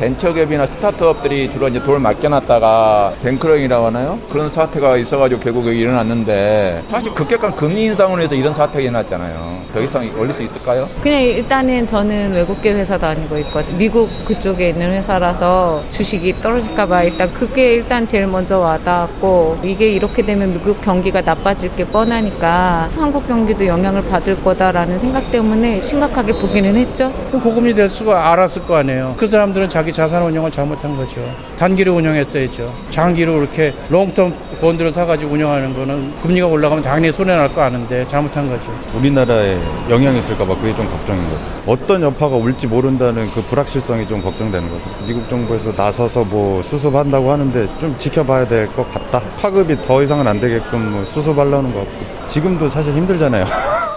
벤처기업이나 스타트업들이 주로 이제 돈을 맡겨놨다가 뱅크런이라고 하나요? 그런 사태가 있어가지고 결국에 일어났는데 사실 급격한 금리 인상으로 해서 이런 사태가 일어났잖아요. 더 이상 올릴 수 있을까요? 그냥 일단은 저는 외국계 회사 다니고 있거든요. 미국 그쪽에 있는 회사라서 주식이 떨어질까봐 일단 그게 일단 제일 먼저 와닿았고 이게 이렇게 되면 미국 경기가 나빠질 게 뻔하니까 한국 경기도 영향을 받을 거다라는 생각 때문에 심각하게 보기는 했죠. 고금리 될 수가 알았을 거 아니에요. 그 사람들은 자기 자기 자산 운영을 잘못한 거죠. 단기로 운영했어야죠. 장기로 이렇게 롱텀 본드를 사가지고 운영하는 거는 금리가 올라가면 당연히 손해날 거 아는데 잘못한 거죠. 우리나라에 영향이 있을까봐 그게 좀 걱정인 거죠. 어떤 여파가 올지 모른다는 그 불확실성이 좀 걱정되는 거죠. 미국 정부에서 나서서 뭐 수습한다고 하는데 좀 지켜봐야 될 것 같다. 파급이 더 이상은 안 되게끔 뭐 수습하려는 것 같고. 지금도 사실 힘들잖아요.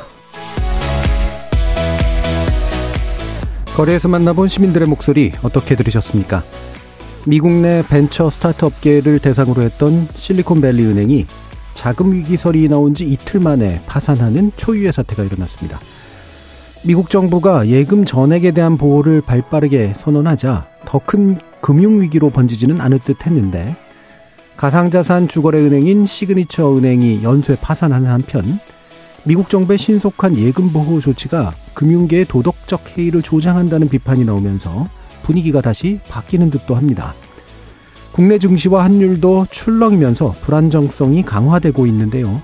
거리에서 만나본 시민들의 목소리 어떻게 들으셨습니까? 미국 내 벤처 스타트업계를 대상으로 했던 실리콘밸리 은행이 자금 위기설이 나온 지 이틀 만에 파산하는 초유의 사태가 일어났습니다. 미국 정부가 예금 전액에 대한 보호를 발빠르게 선언하자 더 큰 금융위기로 번지지는 않을 듯 했는데 가상자산 주거래 은행인 시그니처 은행이 연쇄 파산하는 한편 미국 정부의 신속한 예금 보호 조치가 금융계의 도덕적 해이를 조장한다는 비판이 나오면서 분위기가 다시 바뀌는 듯도 합니다. 국내 증시와 환율도 출렁이면서 불안정성이 강화되고 있는데요.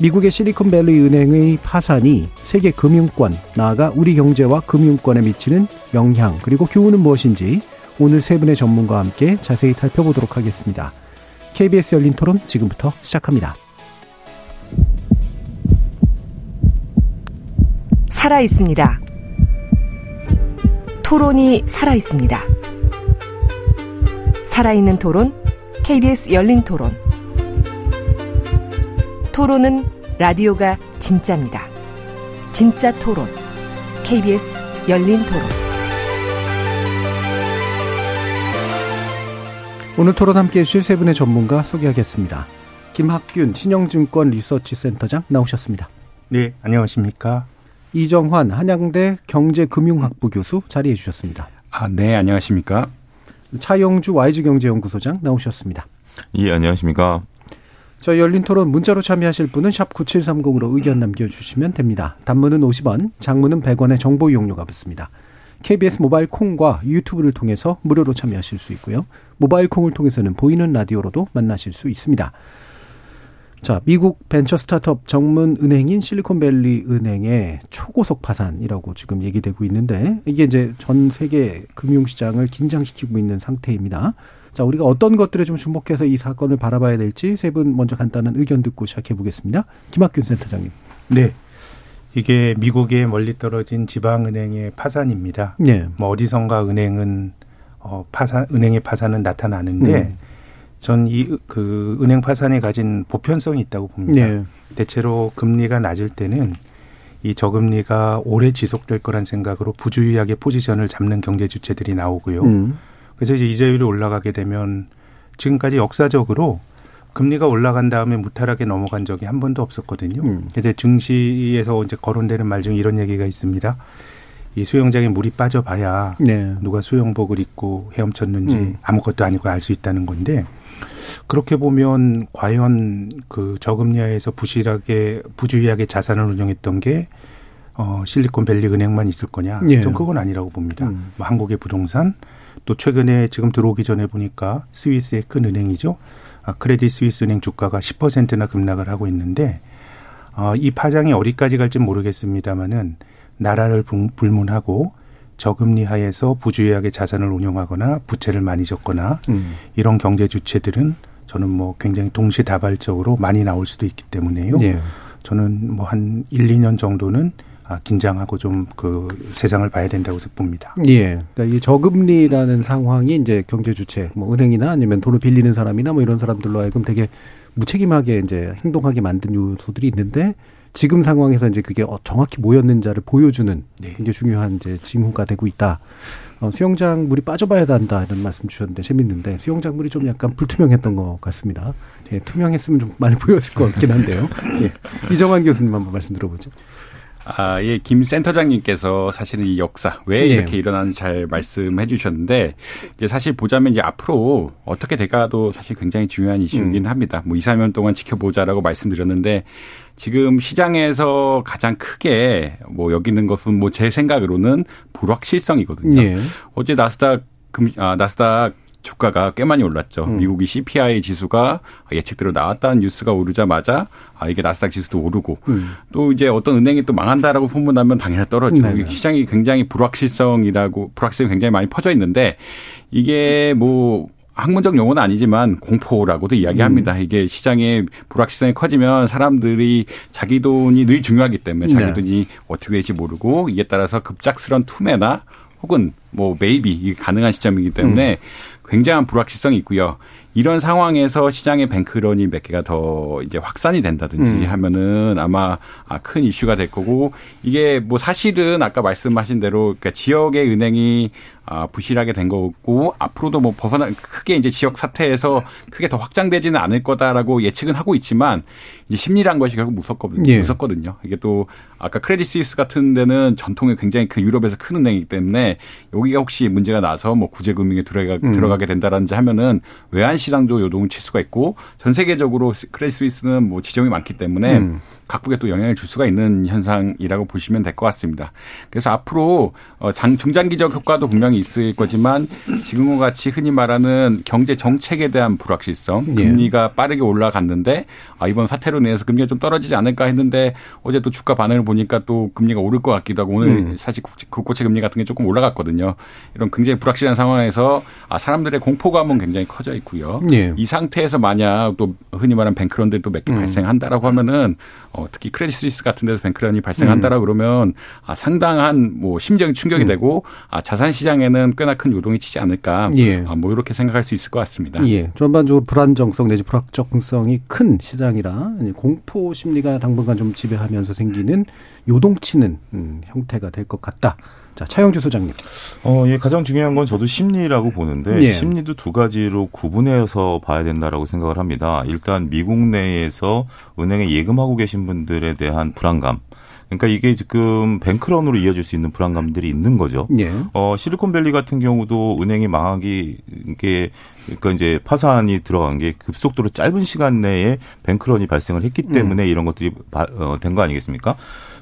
미국의 실리콘밸리 은행의 파산이 세계 금융권, 나아가 우리 경제와 금융권에 미치는 영향, 그리고 교훈은 무엇인지 오늘 세 분의 전문가와 함께 자세히 살펴보도록 하겠습니다. KBS 열린 토론 지금부터 시작합니다. 살아 있습니다. 토론이 살아 있습니다. 살아있는 토론, KBS 열린 토론. 토론은 라디오가 진짜입니다. 진짜 토론, KBS 열린 토론. 오늘 토론 함께 해주실 세 분의 전문가 소개하겠습니다. 김학균 신영증권 리서치센터장 나오셨습니다. 네, 안녕하십니까. 이정환 한양대 경제금융학부 교수 자리해 주셨습니다. 아, 네, 안녕하십니까? 차영주 와이즈 경제연구소장 나오셨습니다. 예, 안녕하십니까? 저희 열린 토론 문자로 참여하실 분은 샵 9730으로 의견 남겨주시면 됩니다. 단문은 50원, 장문은 100원의 정보 이용료가 붙습니다. KBS 모바일 콩과 유튜브를 통해서 무료로 참여하실 수 있고요. 모바일 콩을 통해서는 보이는 라디오로도 만나실 수 있습니다. 자, 미국 벤처 스타트업 전문 은행인 실리콘밸리 은행의 초고속 파산이라고 지금 얘기되고 있는데 이게 이제 전 세계 금융 시장을 긴장시키고 있는 상태입니다. 자, 우리가 어떤 것들에 좀 주목해서 이 사건을 바라봐야 될지 세 분 먼저 간단한 의견 듣고 시작해 보겠습니다. 김학균 센터장님. 네. 이게 미국의 멀리 떨어진 지방은행의 파산입니다. 네. 뭐 어디선가 은행은 어 파산 은행의 파산은 나타나는데 음. 전 이 그 은행 파산이 가진 보편성이 있다고 봅니다. 네. 대체로 금리가 낮을 때는 이 저금리가 오래 지속될 거란 생각으로 부주의하게 포지션을 잡는 경제 주체들이 나오고요. 음. 그래서 이제 이자율이 올라가게 되면 지금까지 역사적으로 금리가 올라간 다음에 무탈하게 넘어간 적이 한 번도 없었거든요. 음. 그래서 증시에서 이제 거론되는 말 중에 이런 얘기가 있습니다. 이 수영장에 물이 빠져봐야 네. 누가 수영복을 입고 헤엄쳤는지 음. 아무것도 아니고 알 수 있다는 건데 그렇게 보면 과연 그 저금리하에서 부실하게 부주의하게 자산을 운영했던 게 어, 실리콘밸리 은행만 있을 거냐? 예. 전 그건 아니라고 봅니다. 음. 뭐 한국의 부동산 또 최근에 지금 들어오기 전에 보니까 스위스의 큰 은행이죠. 아, 크레딧 스위스 은행 주가가 10%나 급락을 하고 있는데 어, 이 파장이 어디까지 갈지 모르겠습니다만은 나라를 불문하고 저금리 하에서 부주의하게 자산을 운용하거나 부채를 많이 졌거나 음. 이런 경제 주체들은 저는 뭐 굉장히 동시다발적으로 많이 나올 수도 있기 때문에요. 예. 저는 뭐 한 1, 2년 정도는 아, 긴장하고 좀 그 세상을 봐야 된다고 봅니다. 예. 그러니까 이 저금리라는 상황이 이제 경제 주체, 뭐 은행이나 아니면 돈을 빌리는 사람이나 뭐 이런 사람들로 하여금 되게 무책임하게 이제 행동하게 만든 요소들이 있는데 지금 상황에서 이제 그게 어, 정확히 뭐였는지를 보여주는 네. 굉장히 중요한 이제 징후가 되고 있다. 어, 수영장 물이 빠져봐야 한다 이런 말씀 주셨는데 재밌는데 수영장 물이 좀 약간 불투명했던 것 같습니다. 예, 투명했으면 좀 많이 보였을 것 같긴 한데요. 예. 이정환 교수님 한번 말씀 들어보죠. 아, 예, 김 센터장님께서 사실은 이 역사 왜 네. 이렇게 일어나는지 잘 말씀해 주셨는데 이제 사실 보자면 이제 앞으로 어떻게 될까도 사실 굉장히 중요한 이슈이긴 음. 합니다. 뭐 2, 3년 동안 지켜보자라고 말씀드렸는데 지금 시장에서 가장 크게 뭐 여기는 것은 뭐 제 생각으로는 불확실성이거든요. 네. 어제 나스닥 금, 아, 나스닥 주가가 꽤 많이 올랐죠. 음. 미국이 CPI 지수가 예측대로 나왔다는 뉴스가 오르자마자 아 이게 나스닥 지수도 오르고 음. 또 이제 어떤 은행이 또 망한다라고 소문나면 당연히 떨어지고 네네. 시장이 굉장히 불확실성이라고 불확실성이 굉장히 많이 퍼져 있는데 이게 뭐 학문적 용어는 아니지만 공포라고도 이야기합니다. 음. 이게 시장의 불확실성이 커지면 사람들이 자기 돈이 늘 중요하기 때문에 자기 네. 돈이 어떻게 될지 모르고 이에 따라서 급작스런 투매나 혹은 뭐 메이비 이게 가능한 시점이기 때문에 음. 굉장한 불확실성이 있고요. 이런 상황에서 시장의 뱅크런이 몇 개가 더 이제 확산이 된다든지 음. 하면은 아마 아, 큰 이슈가 될 거고 이게 뭐 사실은 아까 말씀하신 대로 그러니까 지역의 은행이 아, 부실하게 된 거고 앞으로도 뭐 벗어나 크게 이제 지역 사태에서 크게 더 확장되지는 않을 거다라고 예측은 하고 있지만 이제 심리란 것이 결국 무섭거든요. 예. 무섭거든요. 이게 또 아까 크레딧 스위스 같은 데는 전통에 굉장히 큰 유럽에서 큰 은행이기 때문에 여기가 혹시 문제가 나서 뭐 구제 금융에 들어가 음. 들어가게 된다라든지 하면은 외환 시장도 요동을 칠 수가 있고 전 세계적으로 크레딧 스위스는 뭐 지정이 많기 때문에 음. 각국에 또 영향을 줄 수가 있는 현상이라고 보시면 될 것 같습니다. 그래서 앞으로 어, 장, 중장기적 효과도 분명히 있을 거지만 지금과 같이 흔히 말하는 경제 정책에 대한 불확실성, 예. 금리가 예. 빠르게 올라갔는데 아, 이번 사태로 인해서 금리가 좀 떨어지지 않을까 했는데 어제 또 주가 반응을 보니까 또 금리가 오를 것 같기도 하고 오늘 음. 사실 국고채 금리 같은 게 조금 올라갔거든요. 이런 굉장히 불확실한 상황에서 아, 사람들의 공포감은 굉장히 커져 있고요. 예. 이 상태에서 만약 또 흔히 말하는 뱅크런들이 또 몇개 음. 발생한다라고 하면은 어, 특히 크레딧 스위스 같은 데서 뱅크런이 발생한다라 고 음. 그러면 아, 상당한 뭐 심적인 충격이 음. 되고 아, 자산 시장에는 꽤나 큰 요동이 치지 않을까 예. 아, 뭐 이렇게 생각할 수 있을 것 같습니다. 예. 전반적으로 불안정성 내지 불확정성이 큰 시장이라 공포 심리가 당분간 좀 지배하면서 생기는 요동치는 음, 형태가 될 것 같다. 자, 차영주 소장님. 어, 예, 가장 중요한 건 저도 심리라고 보는데 예. 심리도 두 가지로 구분해서 봐야 된다라고 생각을 합니다. 일단 미국 내에서 은행에 예금하고 계신 분들에 대한 불안감. 그러니까 이게 지금 뱅크런으로 이어질 수 있는 불안감들이 있는 거죠. 예. 어, 실리콘밸리 같은 경우도 은행이 망하기 이게 그러니까 이제 파산이 들어간 게 급속도로 짧은 시간 내에 뱅크런이 발생을 했기 때문에 음. 이런 것들이 어, 된거 아니겠습니까?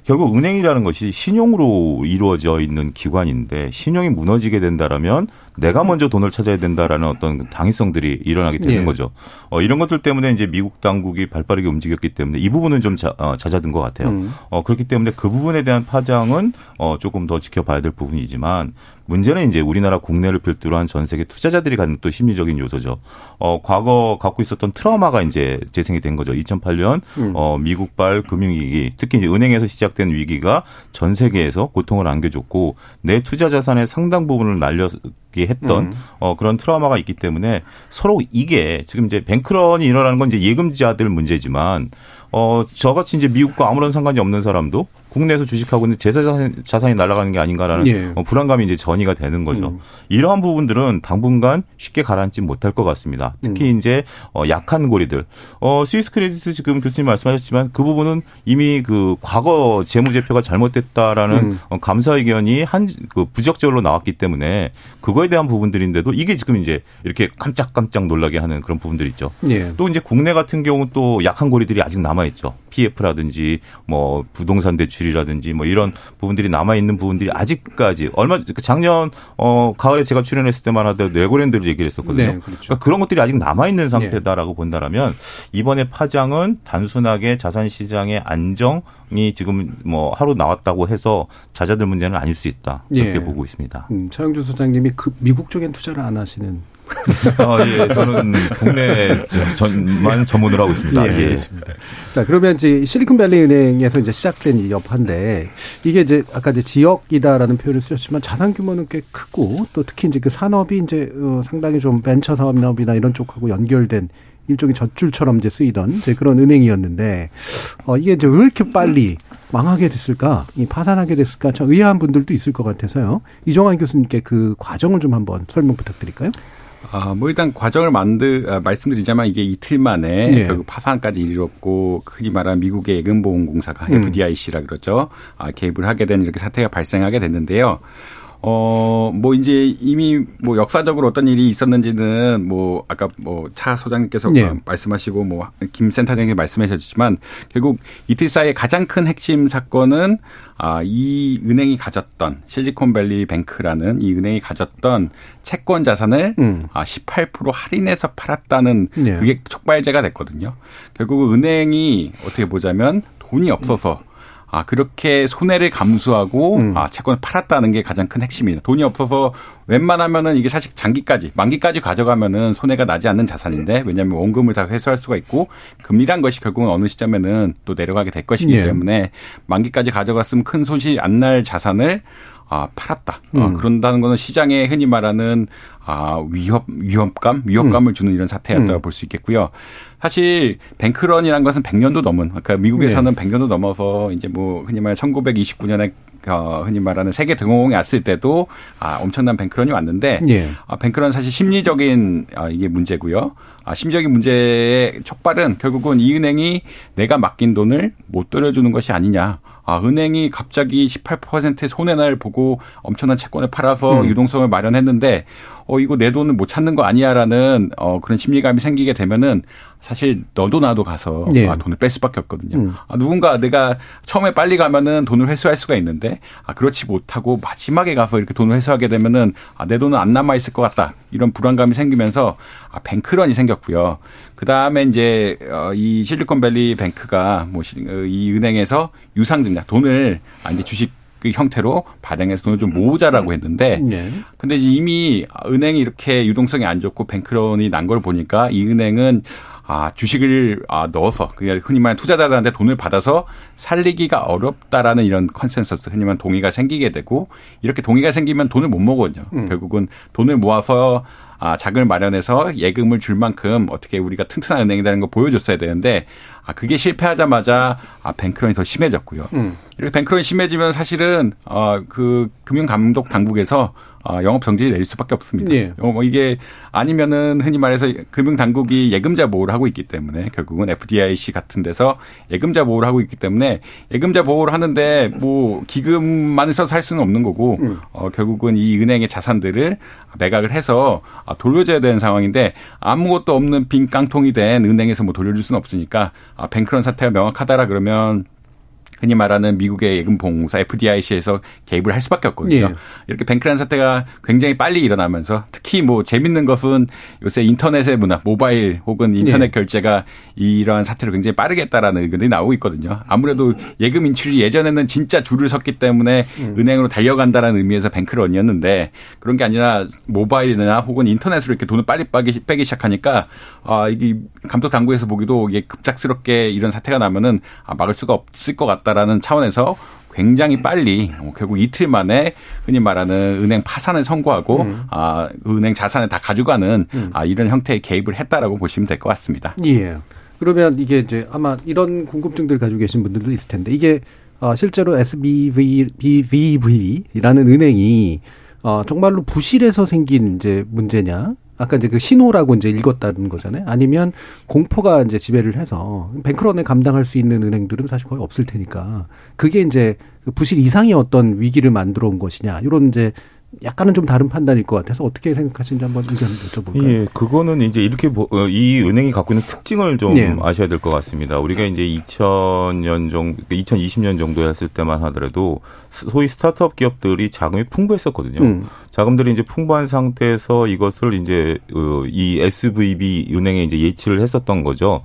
결국 은행이라는 것이 신용으로 이루어져 있는 기관인데 신용이 무너지게 된다라면 내가 먼저 돈을 찾아야 된다라는 어떤 당위성들이 일어나게 되는 예. 거죠. 어, 이런 것들 때문에 이제 미국 당국이 발빠르게 움직였기 때문에 이 부분은 좀 자, 어, 잦아든 것 같아요. 음. 어, 그렇기 때문에 그 부분에 대한 파장은 어, 조금 더 지켜봐야 될 부분이지만 문제는 이제 우리나라 국내를 필두로 한 전 세계 투자자들이 갖는 또 심리적인 요소죠. 어, 과거 갖고 있었던 트라우마가 이제 재생이 된 거죠. 2008년 음. 어, 미국발 금융위기, 특히 이제 은행에서 시작된 위기가 전 세계에서 고통을 안겨줬고 내 투자 자산의 상당 부분을 날리게 했던 음. 어, 그런 트라우마가 있기 때문에 서로 이게 지금 이제 뱅크런이 일어나는 건 이제 예금자들 문제지만 어, 저같이 이제 미국과 아무런 상관이 없는 사람도 국내에서 주식하고 있는 제 자산이 날아가는 게 아닌가라는 예. 어, 불안감이 이제 전이가 되는 거죠. 음. 이러한 부분들은 당분간 쉽게 가라앉지 못할 것 같습니다. 특히 음. 이제 어, 약한 고리들. 어, 스위스 크레디트 지금 교수님 말씀하셨지만 그 부분은 이미 그 과거 재무제표가 잘못됐다라는 음. 어, 감사 의견이 한 그 부적절로 나왔기 때문에 그거에 대한 부분들인데도 이게 지금 이제 이렇게 깜짝깜짝 놀라게 하는 그런 부분들 있죠. 예. 또 이제 국내 같은 경우 또 약한 고리들이 아직 남아 있죠. PF라든지 뭐 부동산 대출 지출이라든지 뭐 이런 부분들이 남아 있는 부분들이 아직까지 얼마 그 작년 어 가을에 제가 출연했을 때만 하더라도 네고랜드를 얘기를 했었거든요. 네, 그렇죠. 그러니까 그런 것들이 아직 남아 있는 상태다라고 네. 본다라면 이번에 파장은 단순하게 자산 시장의 안정이 지금 뭐 하루 나왔다고 해서 자자들 문제는 아닐 수 있다. 이렇게 예. 보고 있습니다. 음, 차영주 소장님이 그 미국 쪽엔 투자를 안 하시는 아, 예, 저는 국내 전만 전문을 하고 있습니다. 예. 예. 자, 그러면 이제 실리콘밸리 은행에서 이제 시작된 이 여파인데 이게 이제 아까 이제 지역이다라는 표현을 쓰셨지만 자산 규모는 꽤 크고 또 특히 이제 그 산업이 이제 어, 상당히 좀 벤처 사업이나 이런 쪽하고 연결된 일종의 젖줄처럼 이제 쓰이던 이제 그런 은행이었는데 어 이게 이제 왜 이렇게 빨리 망하게 됐을까, 이 파산하게 됐을까, 참 의아한 분들도 있을 것 같아서요. 이종환 교수님께 그 과정을 좀 한번 설명 부탁드릴까요? 아, 뭐 일단 과정을 만들 아, 말씀드리자면 이게 이틀 만에 네. 결국 파산까지 이르렀고 흔히 말하는 미국의 예금보험공사가 음. FDIC라 그러죠. 아, 개입을 하게 된 이렇게 사태가 발생하게 됐는데요. 어, 뭐 이제 이미 뭐 역사적으로 어떤 일이 있었는지는 뭐 아까 뭐 차 소장님께서 네. 말씀하시고 뭐 김 센터장님 말씀하셨지만 결국 이틀 사이에 가장 큰 핵심 사건은 아, 이 은행이 가졌던 실리콘밸리 뱅크라는 이 은행이 가졌던 채권 자산을 음. 아, 18% 할인해서 팔았다는 네. 그게 촉발제가 됐거든요. 결국 은행이 어떻게 보자면 돈이 없어서 아 그렇게 손해를 감수하고 음. 아 채권을 팔았다는 게 가장 큰 핵심이에요. 돈이 없어서 웬만하면은 이게 사실 장기까지 만기까지 가져가면은 손해가 나지 않는 자산인데 왜냐하면 원금을 다 회수할 수가 있고 금리란 것이 결국은 어느 시점에는 또 내려가게 될 것이기 예. 때문에 만기까지 가져갔으면 큰 손실 안 날 자산을 아, 팔았다. 어, 음. 아, 그런다는 거는 시장에 흔히 말하는 아, 위협, 위협감, 위협감을 음. 주는 이런 사태였다고 음. 볼수 있겠고요. 사실 뱅크런이라는 것은 100년도 넘은, 그러니까 미국에서는 네. 100년도 넘어서 이제 뭐 흔히 말해 1929년에 어, 흔히 말하는 세계 등호공이 왔을 때도 아, 엄청난 뱅크런이 왔는데 예. 아, 뱅크런 사실 심리적인 아, 이게 문제고요. 아, 심리적인 문제의 촉발은 결국은 이 은행이 내가 맡긴 돈을 못 돌려주는 것이 아니냐. 아, 은행이 갑자기 18%의 손해날 보고 엄청난 채권을 팔아서 음. 유동성을 마련했는데 어 이거 내 돈을 못 찾는 거 아니야라는 어 그런 심리감이 생기게 되면은 사실 너도 나도 가서 네. 아, 돈을 뺄 수밖에 없거든요. 음. 아, 누군가 내가 처음에 빨리 가면은 돈을 회수할 수가 있는데 아, 그렇지 못하고 마지막에 가서 이렇게 돈을 회수하게 되면은 아, 내 돈은 안 남아 있을 것 같다 이런 불안감이 생기면서 아, 뱅크런이 생겼고요. 그 다음에 이제 어, 이 실리콘밸리 뱅크가 뭐이 어, 은행에서 유상 증자 돈을 아, 이제 주식 그 형태로 발행해서 돈을 좀 모으자라고 했는데 네. 근데 이미 은행이 이렇게 유동성이 안 좋고 뱅크런이 난 걸 보니까 이 은행은 아, 주식을 아, 넣어서 그냥 흔히 말하는 투자자들한테 돈을 받아서 살리기가 어렵다라는 이런 컨센서스 흔히 말하는 동의가 생기게 되고 이렇게 동의가 생기면 돈을 못 모으거든요. 음. 결국은 돈을 모아서 아, 자금을 마련해서 예금을 줄 만큼 어떻게 우리가 튼튼한 은행이라는 걸 보여줬어야 되는데 아, 그게 실패하자마자 아, 뱅크런이 더 심해졌고요. 음. 이렇게 뱅크런이 심해지면 사실은 어, 그 금융감독 당국에서 어, 영업 정지를 내릴 수밖에 없습니다. 예. 어, 뭐 이게 아니면은 흔히 말해서 금융 당국이 예금자 보호를 하고 있기 때문에 결국은 FDIC 같은 데서 예금자 보호를 하고 있기 때문에 예금자 보호를 하는데 뭐 기금만 써서 할 수는 없는 거고 음. 어, 결국은 이 은행의 자산들을 매각을 해서 아, 돌려줘야 되는 상황인데 아무것도 없는 빈 깡통이 된 은행에서 뭐 돌려줄 수는 없으니까 아, 뱅크런 사태가 명확하다라 그러면 흔히 말하는 미국의 예금보험사 FDIC에서 개입을 할 수밖에 없거든요. 예. 이렇게 뱅크란 사태가 굉장히 빨리 일어나면서 특히 뭐 재밌는 것은 요새 인터넷의 문화, 모바일 혹은 인터넷 예. 결제가 이러한 사태를 굉장히 빠르게 했다라는 의견이 나오고 있거든요. 아무래도 예금 인출이 예전에는 진짜 줄을 섰기 때문에 음. 은행으로 달려간다라는 의미에서 뱅크런이었는데 그런 게 아니라 모바일이나 혹은 인터넷으로 이렇게 돈을 빨리 빼기, 빼기 시작하니까 아 이게 감독 당국에서 보기도 이게 급작스럽게 이런 사태가 나면은 아 막을 수가 없을 것 같다. 있다라는 차원에서 굉장히 빨리 뭐 결국 이틀 만에 흔히 말하는 은행 파산을 선고하고 음. 아 은행 자산을 다 가져가는 음. 아 이런 형태의 개입을 했다라고 보시면 될 것 같습니다. 예. 그러면 이게 이제 아마 이런 궁금증들 가지고 계신 분들도 있을 텐데 이게 어 실제로 SBVBV라는 은행이 어 정말로 부실해서 생긴 이제 문제냐 아까 이제 그 신호라고 이제 읽었다는 거잖아요. 아니면 공포가 이제 지배를 해서 뱅크런을 감당할 수 있는 은행들은 사실 거의 없을 테니까 그게 이제 그 부실 이상의 어떤 위기를 만들어 온 것이냐 이런 이제 약간은 좀 다른 판단일 것 같아서 어떻게 생각하시는지 한번 의견 여쭤볼까요? 예, 그거는 이제 이렇게 어, 이 은행이 갖고 있는 특징을 좀 네. 아셔야 될 것 같습니다. 우리가 이제 2000년 정도, 2020년 정도 했을 때만 하더라도 소위 스타트업 기업들이 자금이 풍부했었거든요. 음. 자금들이 이제 풍부한 상태에서 이것을 이제 어, 이 SVB 은행에 이제 예치를 했었던 거죠.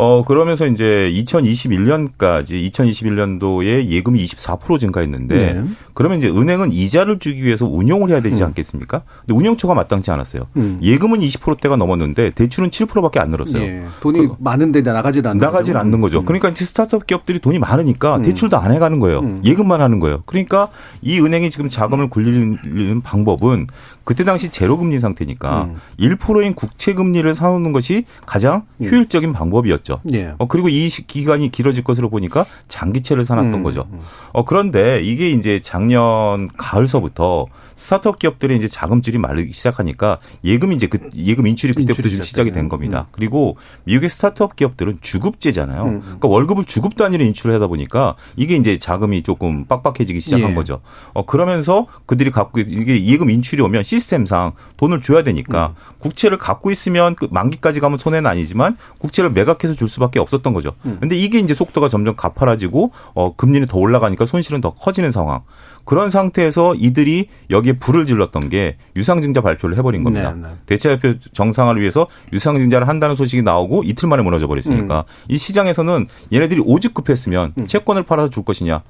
어, 그러면서 이제 2021년까지 2021년도에 예금이 24% 증가했는데 네. 그러면 이제 은행은 이자를 주기 위해서 운용을 해야 되지 음. 않겠습니까? 근데 운영처가 마땅치 않았어요. 음. 예금은 20%대가 넘었는데 대출은 7%밖에 안 늘었어요. 네. 돈이 그, 많은데 나가질 않는 나가질 거죠. 않는 거죠. 음. 그러니까 이제 스타트업 기업들이 돈이 많으니까 음. 대출도 안 해가는 거예요. 음. 예금만 하는 거예요. 그러니까 이 은행이 지금 자금을 굴리는 방법은 그때 당시 제로 금리 상태니까 음. 1%인 국채 금리를 사놓는 것이 가장 음. 효율적인 방법이었죠. 예. 어, 그리고 이 기간이 길어질 것으로 보니까 장기채를 사놨던 음. 거죠. 음. 어, 그런데 이게 이제 작년 가을서부터 스타트업 기업들의 이제 자금줄이 마르기 시작하니까 예금 이제 그 예금 인출이 그때부터 좀 시작이 된 겁니다. 음. 그리고 미국의 스타트업 기업들은 주급제잖아요. 음. 그러니까 월급을 주급 단위로 인출을 하다 보니까 이게 이제 자금이 조금 빡빡해지기 시작한 예. 거죠. 어 그러면서 그들이 갖고 이게 예금 인출이 오면 시 스템상 돈을 줘야 되니까 음. 국채를 갖고 있으면 그 만기까지 가면 손해는 아니지만 국채를 매각해서 줄 수밖에 없었던 거죠. 음. 근데 이게 이제 속도가 점점 가파라지고 어 금리는 더 올라가니까 손실은 더 커지는 상황. 그런 상태에서 이들이 여기에 불을 질렀던 게 유상증자 발표를 해버린 겁니다. 네, 네. 대체발표 정상화를 위해서 유상증자를 한다는 소식이 나오고 이틀 만에 무너져 버렸으니까 음. 이 시장에서는 얘네들이 오직 급했으면 음. 채권을 팔아서 줄 것이냐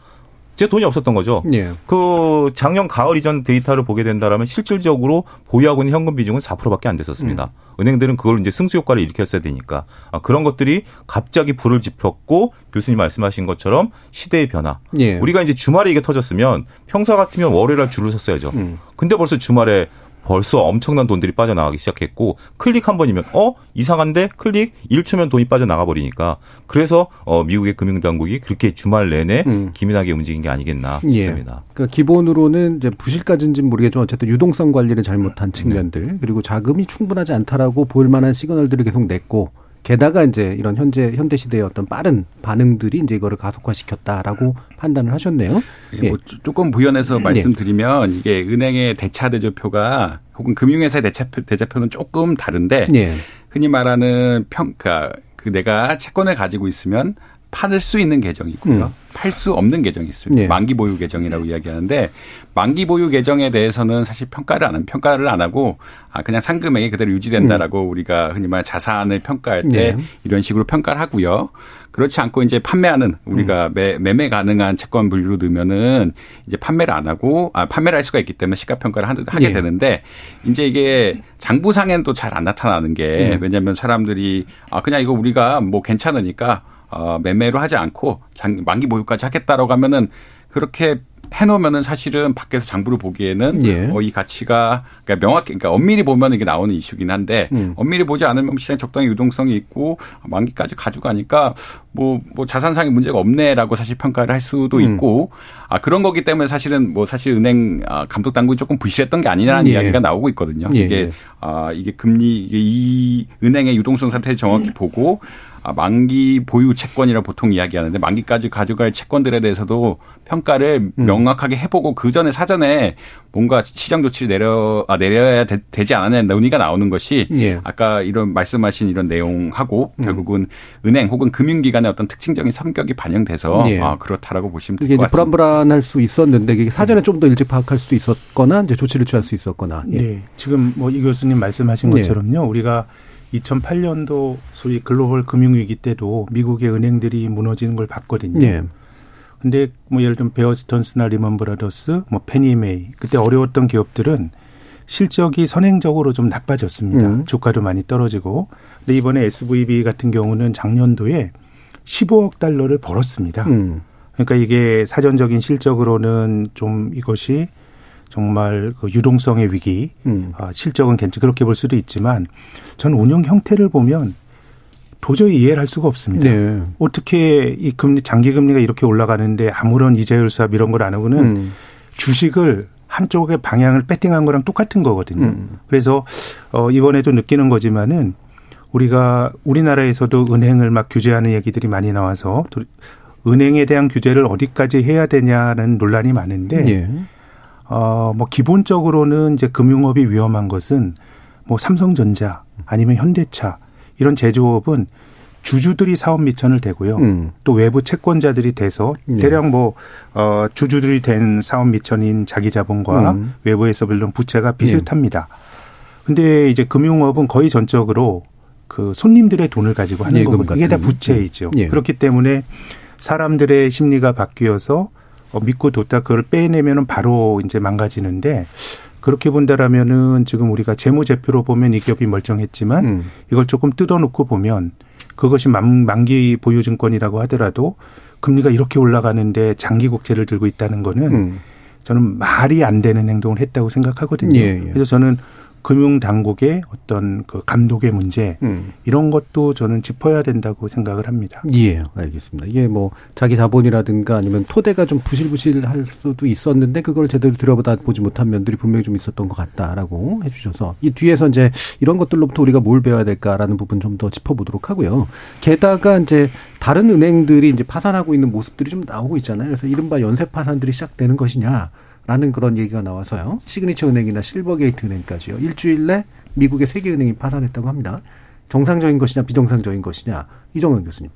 제 돈이 없었던 거죠. 예. 그 작년 가을 이전 데이터를 보게 된다면 실질적으로 보유하고 있는 현금 비중은 4%밖에 안 됐었습니다. 음. 은행들은 그걸 이제 승수 효과를 일으켰어야 되니까 아, 그런 것들이 갑자기 불을 지폈고 교수님 말씀하신 것처럼 시대의 변화. 예. 우리가 이제 주말에 이게 터졌으면 평소 같으면 월요일 날 줄을 섰어야죠. 음. 근데 벌써 주말에 벌써 엄청난 돈들이 빠져나가기 시작했고 클릭 한 번이면 어 이상한데 클릭 1초면 돈이 빠져나가 버리니까 그래서 어 미국의 금융 당국이 그렇게 주말 내내 음. 기민하게 움직인 게 아니겠나 예. 싶습니다. 예. 그러니까 기본으로는 이제 부실까지인지는 모르겠지만 어쨌든 유동성 관리를 잘못한 측면들 네. 그리고 자금이 충분하지 않다라고 보일 만한 시그널들을 계속 냈고 게다가 이제 이런 현재 현대 시대의 어떤 빠른 반응들이 이제 이거를 가속화시켰다라고 판단을 하셨네요. 예. 뭐 조금 부연해서 네. 말씀드리면 이게 은행의 대차 대조표가 혹은 금융회사의 대차표 대자표는 조금 다른데 예. 흔히 말하는 평가 그 내가 채권을 가지고 있으면 팔을 수 있는 계정이 있고요. 음. 팔수 없는 계정이 있습니다. 예. 만기 보유 계정이라고 이야기하는데 만기 보유 계정에 대해서는 사실 평가를 안 평가를 안 하고 아 그냥 상금액이 그대로 유지된다라고 음. 우리가 흔히 말 자산을 평가할 때 예. 이런 식으로 평가를 하고요. 그렇지 않고 이제 판매하는 우리가 음. 매, 매매 가능한 채권 분류로 넣으면은 이제 판매를 안 하고 아 판매를 할 수가 있기 때문에 시가 평가를 하게 예. 되는데 이제 이게 장부상에는 또 잘 안 나타나는 게 음. 왜냐하면 사람들이 아 그냥 이거 우리가 뭐 괜찮으니까 어, 매매로 하지 않고 장, 만기 보유까지 하겠다라고 하면은 그렇게 해놓으면은 사실은 밖에서 장부를 보기에는 예. 어, 이 가치가 그러니까 명확히 그러니까 엄밀히 보면 이게 나오는 이슈긴 한데 음. 엄밀히 보지 않으면 시장에 적당히 유동성이 있고 만기까지 가져가니까 뭐, 뭐 자산상의 문제가 없네라고 사실 평가를 할 수도 음. 있고 아 그런 거기 때문에 사실은 뭐 사실 은행 아, 감독 당국이 조금 부실했던 게 아니라는 예. 이야기가 나오고 있거든요. 예. 이게 아 이게 금리 이게 이 은행의 유동성 상태를 정확히 보고 아, 만기 보유 채권이라 보통 이야기하는데 만기까지 가져갈 채권들에 대해서도 평가를 음. 명확하게 해보고 그 전에 사전에 뭔가 시장 조치를 내려 아, 내려야 되, 지 않았냐 논의가 나오는 것이 예. 아까 이런 말씀하신 이런 내용하고 음. 결국은 은행 혹은 금융기관의 어떤 특징적인 성격이 반영돼서 예. 아, 그렇다라고 보시면 될 것 같습니다. 불안불안할 수 있었는데 이게 사전에 좀더 일찍 파악할 수도 있었거나 이제 조치를 취할 수 있었거나. 예. 네, 지금 뭐 이 교수님 말씀하신 네. 것처럼요, 우리가 2008년도 소위 글로벌 금융위기 때도 미국의 은행들이 무너지는 걸 봤거든요. 네. 근데 뭐 예를 들면 베어스턴스나 리먼 브라더스, 뭐 패니메이 그때 어려웠던 기업들은 실적이 선행적으로 좀 나빠졌습니다. 음. 주가도 많이 떨어지고. 근데 이번에 SVB 같은 경우는 작년도에 15억 달러를 벌었습니다. 음. 그러니까 이게 사전적인 실적으로는 좀 이것이 정말 그 유동성의 위기, 음. 아, 실적은 괜찮 그렇게 볼 수도 있지만 저는 운영 형태를 보면 도저히 이해를 할 수가 없습니다. 네. 어떻게 이 금리 장기 금리가 이렇게 올라가는데 아무런 이자율 수합 이런 걸 안 하고는 음. 주식을 한쪽의 방향을 배팅한 거랑 똑같은 거거든요. 음. 그래서 어 이번에도 느끼는 거지만은 우리가 우리나라에서도 은행을 막 규제하는 얘기들이 많이 나와서 은행에 대한 규제를 어디까지 해야 되냐는 논란이 많은데 네. 어, 뭐 기본적으로는 이제 금융업이 위험한 것은 뭐 삼성전자 아니면 현대차 이런 제조업은 주주들이 사업 미천을 대고요. 음. 또 외부 채권자들이 돼서 네. 대략 뭐, 어, 주주들이 된 사업 미천인 자기 자본과 음. 외부에서 빌린 부채가 비슷합니다. 네. 근데 이제 금융업은 거의 전적으로 그 손님들의 돈을 가지고 하는 거거든요. 이게 다 부채이죠. 네. 그렇기 때문에 사람들의 심리가 바뀌어서 어, 믿고 뒀다 그걸 빼내면은 바로 이제 망가지는데 그렇게 본다라면은 지금 우리가 재무제표로 보면 이 기업이 멀쩡했지만 음. 이걸 조금 뜯어놓고 보면 그것이 만, 만기 보유증권이라고 하더라도 금리가 이렇게 올라가는데 장기 국채를 들고 있다는 거는 음. 저는 말이 안 되는 행동을 했다고 생각하거든요. 예, 예. 그래서 저는 금융 당국의 어떤 그 감독의 문제 음. 이런 것도 저는 짚어야 된다고 생각을 합니다. 예, 알겠습니다. 이게 뭐 자기 자본이라든가 아니면 토대가 좀 부실부실할 수도 있었는데 그걸 제대로 들여보다 보지 못한 면들이 분명히 좀 있었던 것 같다라고 해주셔서 이 뒤에서 이제 이런 것들로부터 우리가 뭘 배워야 될까라는 부분 좀 더 짚어보도록 하고요. 게다가 이제 다른 은행들이 이제 파산하고 있는 모습들이 좀 나오고 있잖아요. 그래서 이른바 연쇄 파산들이 시작되는 것이냐. 라는 그런 얘기가 나와서요. 시그니처 은행이나 실버게이트 은행까지요. 일주일 내 미국의 세 개 은행이 파산했다고 합니다. 정상적인 것이냐 비정상적인 것이냐 이정현 교수님.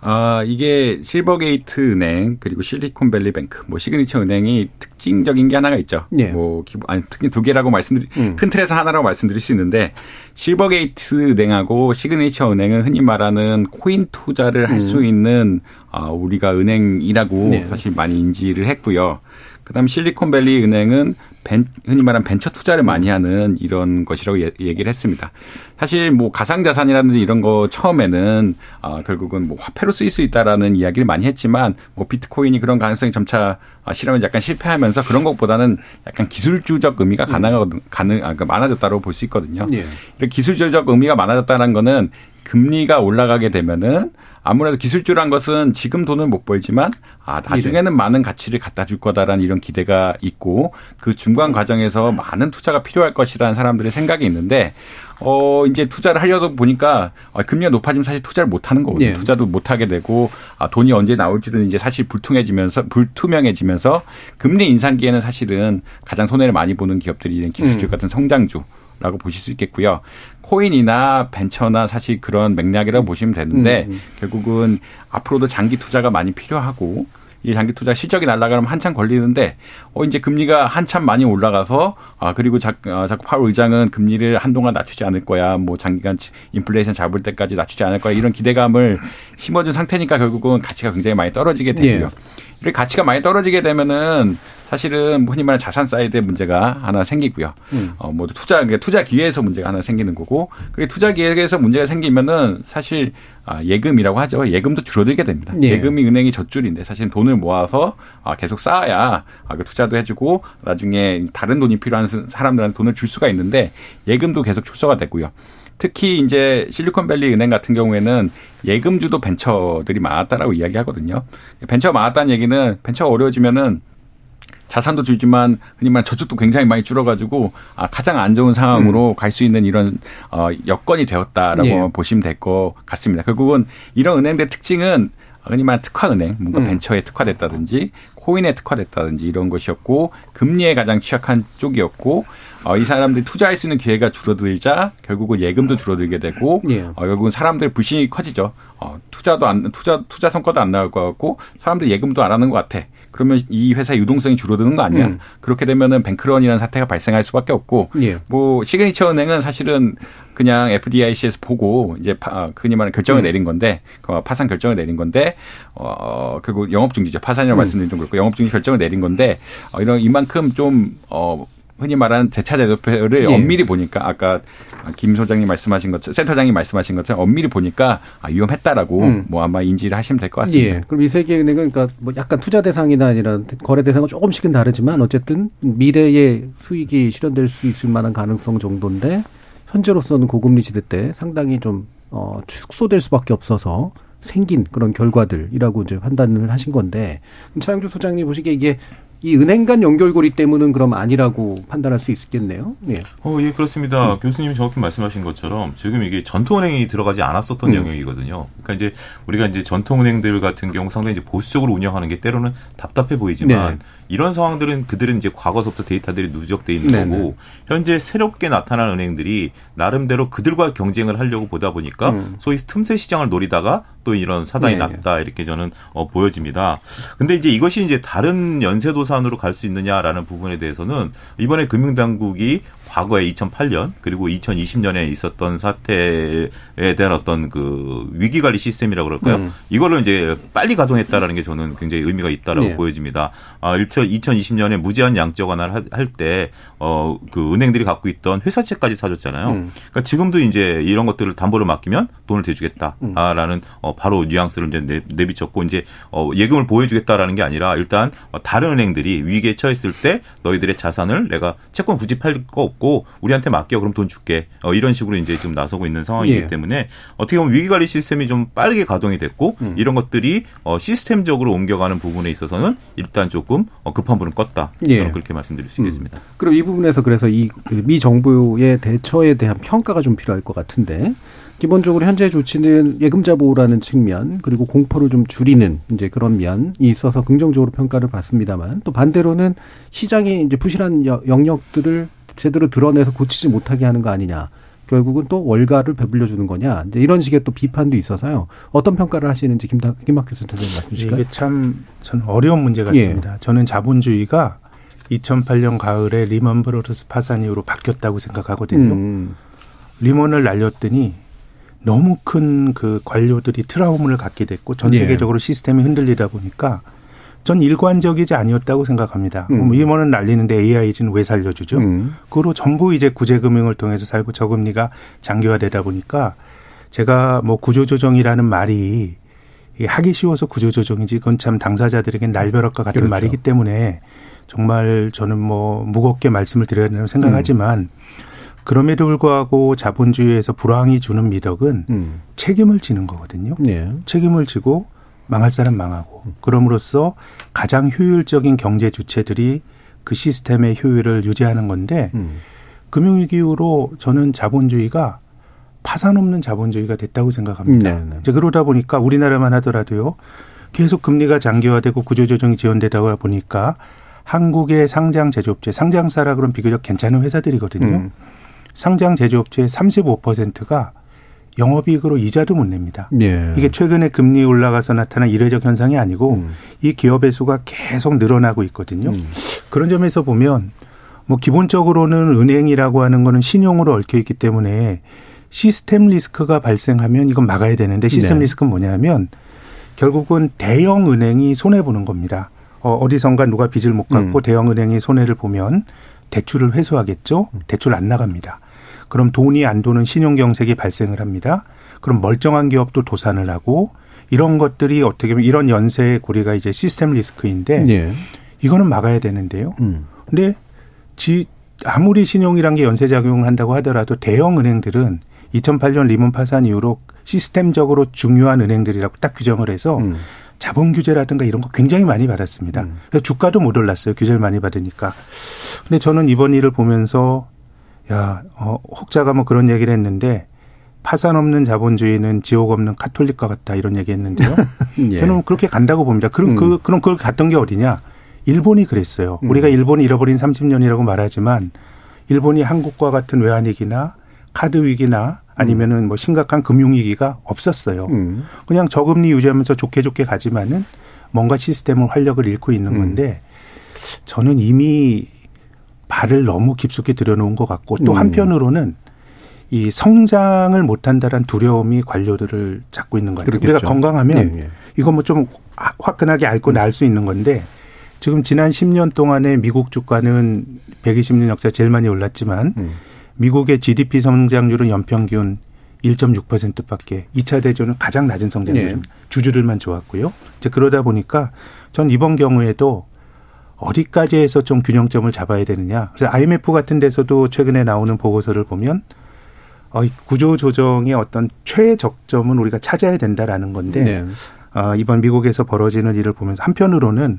아, 이게 실버게이트 은행 그리고 실리콘밸리 뱅크 뭐 시그니처 은행이 특징적인 게 하나가 있죠. 예. 뭐 아니 특히 두 개라고 말씀드리 음. 큰 틀에서 하나라고 말씀드릴 수 있는데 실버게이트 은행하고 시그니처 은행은 흔히 말하는 코인 투자를 할수 음. 있는 아, 우리가 은행이라고 네. 사실 많이 인지를 했고요. 그다음 실리콘밸리 은행은 벤, 흔히 말하는 벤처 투자를 많이 하는 이런 것이라고 예, 얘기를 했습니다. 사실 뭐 가상자산이라든지 이런 거 처음에는 아, 결국은 뭐 화폐로 쓰일 수 있다라는 이야기를 많이 했지만 뭐 비트코인이 그런 가능성이 점차 아, 실험을 약간 실패하면서 그런 것보다는 약간 기술주적 의미가 음. 가능하거든 가능 아, 그러니까 많아졌다고 볼 수 있거든요. 예. 이렇게 기술주적 의미가 많아졌다는 거는 금리가 올라가게 되면은 아무래도 기술주란 것은 지금 돈을 못 벌지만 아 나중에는 네. 많은 가치를 갖다 줄 거다라는 이런 기대가 있고 그 중간 과정에서 많은 투자가 필요할 것이라는 사람들의 생각이 있는데 어 이제 투자를 하려다 보니까 아, 금리가 높아지면 사실 투자를 못 하는 거거든요. 네. 투자도 못 하게 되고 아 돈이 언제 나올지는 이제 사실 불투명해지면서 불투명해지면서 금리 인상기에는 사실은 가장 손해를 많이 보는 기업들이 이런 기술주 음. 같은 성장주 라고 보실 수 있겠고요. 코인이나 벤처나 사실 그런 맥락이라고 보시면 되는데 음, 음. 결국은 앞으로도 장기 투자가 많이 필요하고 이 장기 투자 실적이 날라가면 한참 걸리는데 어 이제 금리가 한참 많이 올라가서 아 그리고 자, 아, 자꾸 파월 의장은 금리를 한동안 낮추지 않을 거야 뭐 장기간 인플레이션 잡을 때까지 낮추지 않을 거야 이런 기대감을 심어준 상태니까 결국은 가치가 굉장히 많이 떨어지게 되고요. 네. 이렇게 가치가 많이 떨어지게 되면은 사실은 흔히 말하는 자산 사이드에 문제가 하나 생기고요. 음. 어, 뭐 투자, 그러니까 투자 기회에서 문제가 하나 생기는 거고, 그리고 투자 기회에서 문제가 생기면은 사실 아, 예금이라고 하죠. 예금도 줄어들게 됩니다. 예. 금이 은행이 젖줄인데 사실 돈을 모아서 아, 계속 쌓아야 아, 그 투자도 해주고 나중에 다른 돈이 필요한 사람들한테 돈을 줄 수가 있는데 예금도 계속 축소가 됐고요. 특히 이제 실리콘밸리 은행 같은 경우에는 예금주도 벤처들이 많았다라고 이야기하거든요. 벤처가 많았다는 얘기는 벤처가 어려워지면은 자산도 줄지만 흔히 말하는 저축도 굉장히 많이 줄어가지고 아, 가장 안 좋은 상황으로 음. 갈수 있는 이런 어, 여건이 되었다라고 예. 보시면 될 것 같습니다. 결국은 이런 은행들의 특징은 흔히 말하는 특화은행, 뭔가 음. 벤처에 특화됐다든지 코인에 특화됐다든지 이런 것이었고 금리에 가장 취약한 쪽이었고 어, 이 사람들이 투자할 수 있는 기회가 줄어들자 결국은 예금도 줄어들게 되고 예. 어, 결국은 사람들 불신이 커지죠. 어, 투자도 안 투자 투자 성과도 안 나올 것 같고 사람들 예금도 안 하는 것 같아. 그러면 이 회사의 유동성이 줄어드는 거 아니야? 음. 그렇게 되면은 뱅크런이라는 사태가 발생할 수밖에 없고 예. 뭐 시그니처 은행은 사실은 그냥 FDIC에서 보고 이제 파, 흔히 말하는 결정을 음. 내린 건데 그 파산 결정을 내린 건데 어 결국 영업 중지죠. 파산이라고 음. 말씀드린 좀 그렇고 영업 중지 결정을 내린 건데 어 이런 이만큼 좀어 흔히 말하는 대차 대조표를 예. 엄밀히 보니까 아까 김 소장님 말씀하신 것처럼 센터장님 말씀하신 것처럼 엄밀히 보니까 아, 위험했다라고 음. 뭐 아마 인지를 하시면 될 것 같습니다. 예. 그럼 이 세계은행은 그러니까 뭐 약간 투자 대상이나 아니라 거래 대상은 조금씩은 다르지만 어쨌든 미래에 수익이 실현될 수 있을 만한 가능성 정도인데 현재로서는 고금리 시대 때 상당히 좀 어, 축소될 수밖에 없어서 생긴 그런 결과들이라고 이제 판단을 하신 건데 차영주 소장님 보시기에 이게 이 은행 간 연결고리 때문은 그럼 아니라고 판단할 수 있겠네요. 예. 어, 예, 그렇습니다. 음. 교수님이 정확히 말씀하신 것처럼 지금 이게 전통은행이 들어가지 않았었던 음. 영역이거든요. 그러니까 이제 우리가 이제 전통은행들 같은 경우 상당히 이제 보수적으로 운영하는 게 때로는 답답해 보이지만 네. 이런 상황들은 그들은 이제 과거서부터 데이터들이 누적돼 있는 네네. 거고 현재 새롭게 나타난 은행들이 나름대로 그들과 경쟁을 하려고 보다 보니까 음. 소위 틈새 시장을 노리다가 또 이런 사단이 네네. 났다 이렇게 저는 어, 보여집니다. 근데 이제 이것이 이제 다른 연쇄 도산으로 갈 수 있느냐라는 부분에 대해서는 이번에 금융당국이 과거에 2008년 그리고 2020년에 있었던 사태에 대한 어떤 그 위기 관리 시스템이라고 그럴까요? 음. 이걸로 이제 빨리 가동했다라는 게 저는 굉장히 의미가 있다라고 네. 보여집니다. 아, 2020년에 무제한 양적 완화를 할 때 어, 그 은행들이 갖고 있던 회사채까지 사줬잖아요. 음. 그러니까 지금도 이제 이런 것들을 담보를 맡기면 돈을 대주겠다라는 음. 어, 바로 뉘앙스를 이제 내비쳤고 이제 어, 예금을 보여주겠다라는 게 아니라 일단 어, 다른 은행들이 위기에 처했을 때 너희들의 자산을 내가 채권 굳이 팔 거 없고 우리한테 맡겨 그럼 돈 줄게 어, 이런 식으로 이제 지금 나서고 있는 상황이기 예. 때문에 어떻게 보면 위기 관리 시스템이 좀 빠르게 가동이 됐고 음. 이런 것들이 어, 시스템적으로 옮겨가는 부분에 있어서는 일단 조금 어, 급한 불은 껐다. 예. 저는 그렇게 말씀드릴 수 있겠습니다. 음. 그럼 이 부분에서 그래서 이 미 정부의 대처에 대한 평가가 좀 필요할 것 같은데 기본적으로 현재 조치는 예금자 보호라는 측면 그리고 공포를 좀 줄이는 이제 그런 면이 있어서 긍정적으로 평가를 받습니다만 또 반대로는 시장이 이제 부실한 영역들을 제대로 드러내서 고치지 못하게 하는 거 아니냐. 결국은 또 월가를 배불려 주는 거냐. 이제 이런 식의 또 비판도 있어서요. 어떤 평가를 하시는지 김, 김학균 센터장님 말씀 주실까요? 이게 참 저는 어려운 문제 같습니다. 예. 저는 자본주의가 2008년 가을에 리먼 브라더스 파산 이후로 바뀌었다고 생각하거든요. 음. 리먼을 날렸더니 너무 큰 그 관료들이 트라우마를 갖게 됐고 전 예. 세계적으로 예. 시스템이 흔들리다 보니까 전 일관적이지 아니었다고 생각합니다. 음. 임원은 날리는데 AIG는 왜 살려주죠? 음. 그로 전부 이제 구제금융을 통해서 살고 저금리가 장기화되다 보니까 제가 뭐 구조조정이라는 말이 하기 쉬워서 구조조정이지 그건 참 당사자들에겐 날벼락과 같은 그렇죠. 말이기 때문에 정말 저는 뭐 무겁게 말씀을 드려야 된다고 생각하지만 음. 그럼에도 불구하고 자본주의에서 불황이 주는 미덕은 음. 책임을 지는 거거든요. 네. 책임을 지고 망할 사람 망하고 그럼으로써 가장 효율적인 경제 주체들이 그 시스템의 효율을 유지하는 건데 음. 금융위기 이후로 저는 자본주의가 파산 없는 자본주의가 됐다고 생각합니다. 네, 네. 이제 그러다 보니까 우리나라만 하더라도요. 계속 금리가 장기화되고 구조조정이 지연되다 보니까 한국의 상장 제조업체, 상장사라 그런 비교적 괜찮은 회사들이거든요. 음. 상장 제조업체의 35%가 영업이익으로 이자도 못 냅니다. 예. 이게 최근에 금리 올라가서 나타난 이례적 현상이 아니고 음. 이 기업의 수가 계속 늘어나고 있거든요. 음. 그런 점에서 보면 뭐 기본적으로는 은행이라고 하는 거는 신용으로 얽혀 있기 때문에 시스템 리스크가 발생하면 이건 막아야 되는데 시스템 네. 리스크는 뭐냐면 결국은 대형 은행이 손해 보는 겁니다. 어, 어디선가 누가 빚을 못 갚고 음. 대형 은행이 손해를 보면 대출을 회수하겠죠. 대출 안 나갑니다. 그럼 돈이 안 도는 신용 경색이 발생을 합니다. 그럼 멀쩡한 기업도 도산을 하고 이런 것들이 어떻게 보면 이런 연쇄의 고리가 이제 시스템 리스크인데 네. 이거는 막아야 되는데요. 음. 근데 지 아무리 신용이란 게 연쇄 작용한다고 하더라도 대형 은행들은 2008년 리먼 파산 이후로 시스템적으로 중요한 은행들이라고 딱 규정을 해서 음. 자본 규제라든가 이런 거 굉장히 많이 받았습니다. 음. 그래서 주가도 못 올랐어요. 규제를 많이 받으니까. 근데 저는 이번 일을 보면서 야, 어, 혹자가 뭐 그런 얘기를 했는데 파산 없는 자본주의는 지옥 없는 카톨릭과 같다 이런 얘기 했는데요. 예. 저는 그렇게 간다고 봅니다. 그럼 그, 음. 그, 그럼 그걸 갔던 게 어디냐? 일본이 그랬어요. 음. 우리가 일본이 잃어버린 30년이라고 말하지만 일본이 한국과 같은 외환위기나 카드 위기나 아니면은 뭐 심각한 금융 위기가 없었어요. 음. 그냥 저금리 유지하면서 좋게 좋게 가지만은 뭔가 시스템을 활력을 잃고 있는 음. 건데 저는 이미 발을 너무 깊숙이 들여놓은 것 같고 또 음. 한편으로는 이 성장을 못한다는 두려움이 관료들을 잡고 있는 것 같아요. 그렇겠죠. 우리가 건강하면 네, 네. 이거 뭐 좀 화끈하게 앓고 날수 있는 건데 지금 지난 10년 동안에 미국 주가는 120년 역사 제일 많이 올랐지만 음. 미국의 GDP 성장률은 연평균 1.6%밖에 2차 대전은 가장 낮은 성장률 네. 주주들만 좋았고요. 이제 그러다 보니까 전 이번 경우에도 어디까지 해서 좀 균형점을 잡아야 되느냐. 그래서 IMF 같은 데서도 최근에 나오는 보고서를 보면 어, 구조 조정의 어떤 최적점은 우리가 찾아야 된다라는 건데 네. 어, 이번 미국에서 벌어지는 일을 보면서 한편으로는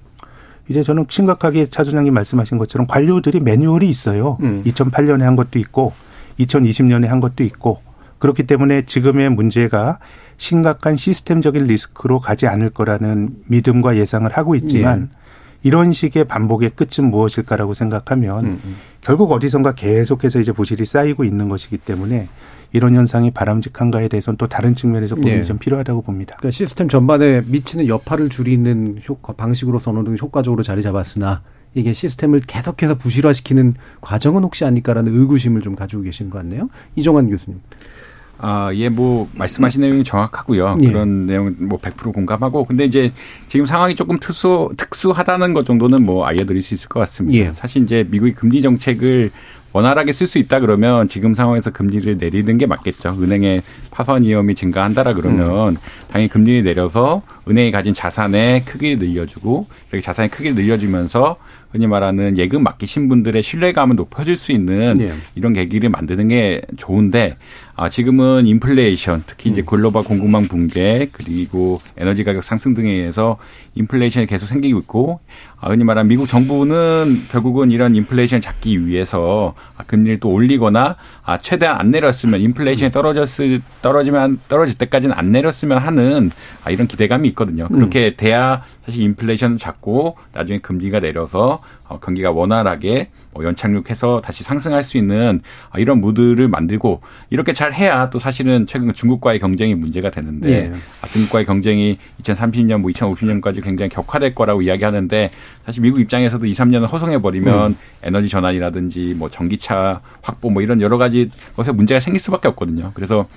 이제 저는 심각하게 차 소장님 말씀하신 것처럼 관료들이 매뉴얼이 있어요. 음. 2008년에 한 것도 있고 2020년에 한 것도 있고 그렇기 때문에 지금의 문제가 심각한 시스템적인 리스크로 가지 않을 거라는 믿음과 예상을 하고 있지만 예. 이런 식의 반복의 끝은 무엇일까라고 생각하면 음, 음. 결국 어디선가 계속해서 이제 부실이 쌓이고 있는 것이기 때문에 이런 현상이 바람직한가에 대해서는 또 다른 측면에서 고민이 네. 좀 필요하다고 봅니다. 그러니까 시스템 전반에 미치는 여파를 줄이는 효과 방식으로서 어느 정도 효과적으로 자리 잡았으나 이게 시스템을 계속해서 부실화시키는 과정은 혹시 아닐까라는 의구심을 좀 가지고 계신 것 같네요. 이종환 교수님. 아, 예, 뭐, 말씀하신 내용이 정확하고요. 예. 그런 내용 뭐100% 공감하고. 근데 이제 지금 상황이 조금 특수, 특수하다는 것 정도는 뭐 알려드릴 수 있을 것 같습니다. 예. 사실 이제 미국이 금리 정책을 원활하게 쓸 수 있다 그러면 지금 상황에서 금리를 내리는 게 맞겠죠. 은행의 파산 위험이 증가한다라 그러면 음. 당연히 금리를 내려서 은행이 가진 자산의 크기를 늘려주고 이렇게 자산의 크기를 늘려주면서 흔히 말하는 예금 맡기신 분들의 신뢰감을 높여줄 수 있는 네. 이런 계기를 만드는 게 좋은데 아, 지금은 인플레이션, 특히 이제 음. 글로벌 공급망 붕괴, 그리고 에너지 가격 상승 등에 의해서 인플레이션이 계속 생기고 있고, 아, 흔히 말하는 미국 정부는 결국은 이런 인플레이션을 잡기 위해서 아, 금리를 또 올리거나 아, 최대한 안 내렸으면 인플레이션이 떨어졌을, 떨어지면, 떨어질 때까지는 안 내렸으면 하는 아, 이런 기대감이 있거든요. 그렇게 음. 돼야 사실 인플레이션을 잡고 나중에 금리가 내려서 어, 경기가 원활하게 뭐 연착륙해서 다시 상승할 수 있는 아, 이런 무드를 만들고 이렇게 잘 해야 또 사실은 최근 중국과의 경쟁이 문제가 되는데 네. 중국과의 경쟁이 2030년 뭐 2050년까지 굉장히 격화될 거라고 이야기하는데 사실 미국 입장에서도 2, 3년을 허송해 버리면 음. 에너지 전환이라든지 뭐 전기차 확보 뭐 이런 여러 가지 것에 문제가 생길 수밖에 없거든요. 그래서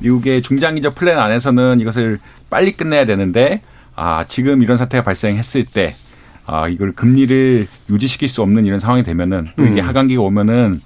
미국의 중장기적 플랜 안에서는 이것을 빨리 끝내야 되는데 아 지금 이런 사태가 발생했을 때 아, 이걸 금리를 유지시킬 수 없는 이런 상황이 되면은 또 이게 음. 하강기가 오면은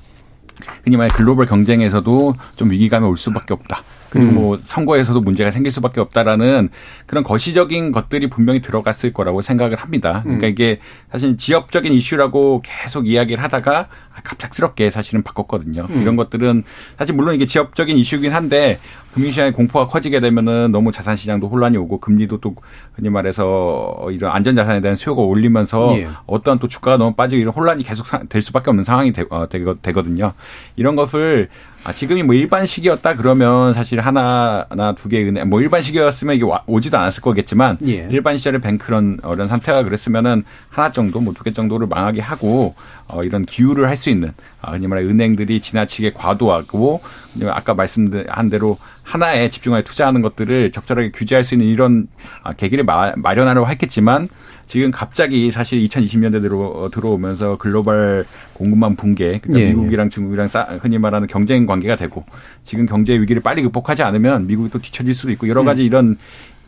흔히 말해 글로벌 경쟁에서도 좀 위기감이 올 수밖에 없다. 그리고 음. 뭐 선거에서도 문제가 생길 수밖에 없다라는 그런 거시적인 것들이 분명히 들어갔을 거라고 생각을 합니다. 그러니까 음. 이게 사실 지역적인 이슈라고 계속 이야기를 하다가 갑작스럽게 사실은 바꿨거든요. 음. 이런 것들은 사실 물론 이게 지역적인 이슈긴 한데 금융시장의 공포가 커지게 되면은 너무 자산시장도 혼란이 오고 금리도 또 흔히 말해서 이런 안전자산에 대한 수요가 올리면서 예. 어떠한 또 주가가 너무 빠지고 이런 혼란이 계속 될 수밖에 없는 상황이 되, 어, 되거든요. 이런 것을 아, 지금이 뭐 일반 시기였다 그러면 사실 하나나 두 개의 은행, 뭐 일반 시기였으면 이게 오지도 않았을 거겠지만 예. 일반 시절에 뱅크런 어런 상태가 그랬으면은 하나 정도 뭐 두 개 정도를 망하게 하고 어, 이런 기울을 할수 있는 아, 흔히 말해 은행들이 지나치게 과도하고 아까 말씀한 대로 하나에 집중하여 투자하는 것들을 적절하게 규제할 수 있는 이런 아, 계기를 마, 마련하려고 했겠지만 지금 갑자기 사실 2020년대 들어 들어오면서 글로벌 공급망 붕괴, 그러니까 예, 미국이랑 예. 중국이랑 싸, 흔히 말하는 경쟁 관계가 되고 지금 경제 위기를 빨리 극복하지 않으면 미국이 또 뒤처질 수도 있고 여러 음. 가지 음. 이런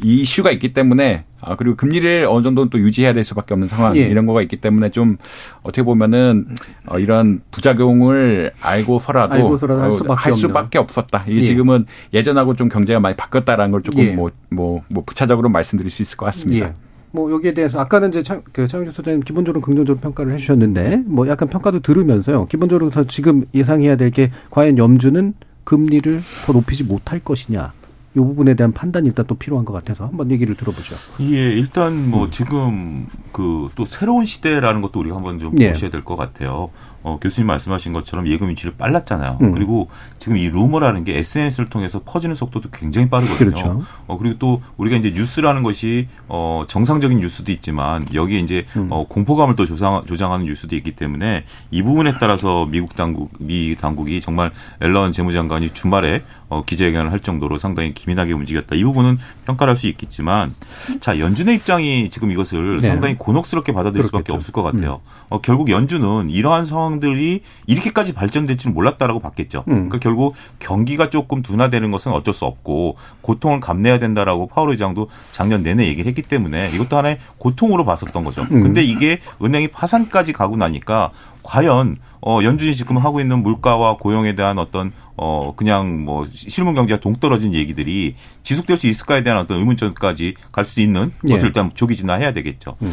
이슈가 있기 때문에 아 그리고 금리를 어느 정도는 또 유지해야 될 수밖에 없는 상황 예. 이런 거가 있기 때문에 좀 어떻게 보면은 어, 이런 부작용을 알고서라도, 알고서라도 할, 수밖에, 할 수밖에 없었다. 이게 예. 지금은 예전하고 좀 경제가 많이 바뀌었다라는 걸 조금 뭐뭐 예. 뭐, 뭐 부차적으로 말씀드릴 수 있을 것 같습니다. 예. 뭐 여기에 대해서 아까는 이제 차, 그 차영주 소장님 기본적으로 긍정적으로 평가를 해주셨는데 뭐 약간 평가도 들으면서요. 기본적으로 지금 예상해야 될 게 과연 염주는 금리를 더 높이지 못할 것이냐. 이 부분에 대한 판단이 일단 또 필요한 것 같아서 한번 얘기를 들어보죠. 예, 일단 뭐 음. 지금 그 또 새로운 시대라는 것도 우리가 한번 좀 예. 보셔야 될 것 같아요. 어, 교수님 말씀하신 것처럼 예금 위치를 빨랐잖아요. 음. 그리고 지금 이 루머라는 게 SNS를 통해서 퍼지는 속도도 굉장히 빠르거든요. 그렇죠. 어, 그리고 또 우리가 이제 뉴스라는 것이 어, 정상적인 뉴스도 있지만 여기에 이제 음. 어, 공포감을 또 조장, 조장하는 뉴스도 있기 때문에 이 부분에 따라서 미국 당국, 미 당국이 정말 앨런 재무장관이 주말에 어, 기자회견을 할 정도로 상당히 기민하게 움직였다. 이 부분은 평가를 할수 있겠지만 자 연준의 입장이 지금 이것을 네. 상당히 곤혹스럽게 받아들일 그렇겠죠. 수밖에 없을 것 같아요. 음. 어, 결국 연준은 이러한 상황 들이 이렇게까지 발전될지는 몰랐다라고 봤겠죠. 음. 그러니까 결국 경기가 조금 둔화되는 것은 어쩔 수 없고 고통을 감내해야 된다라고 파월 의장도 작년 내내 얘기를 했기 때문에 이것도 하나의 고통으로 봤었던 거죠. 음. 근데 이게 은행이 파산까지 가고 나니까 과연 어, 연준이 지금 하고 있는 물가와 고용에 대한 어떤 어, 그냥 뭐 실물 경제가 동떨어진 얘기들이 지속될 수 있을까에 대한 어떤 의문점까지 갈 수 있는 예. 것을 일단 조기 진화해야 되겠죠. 음.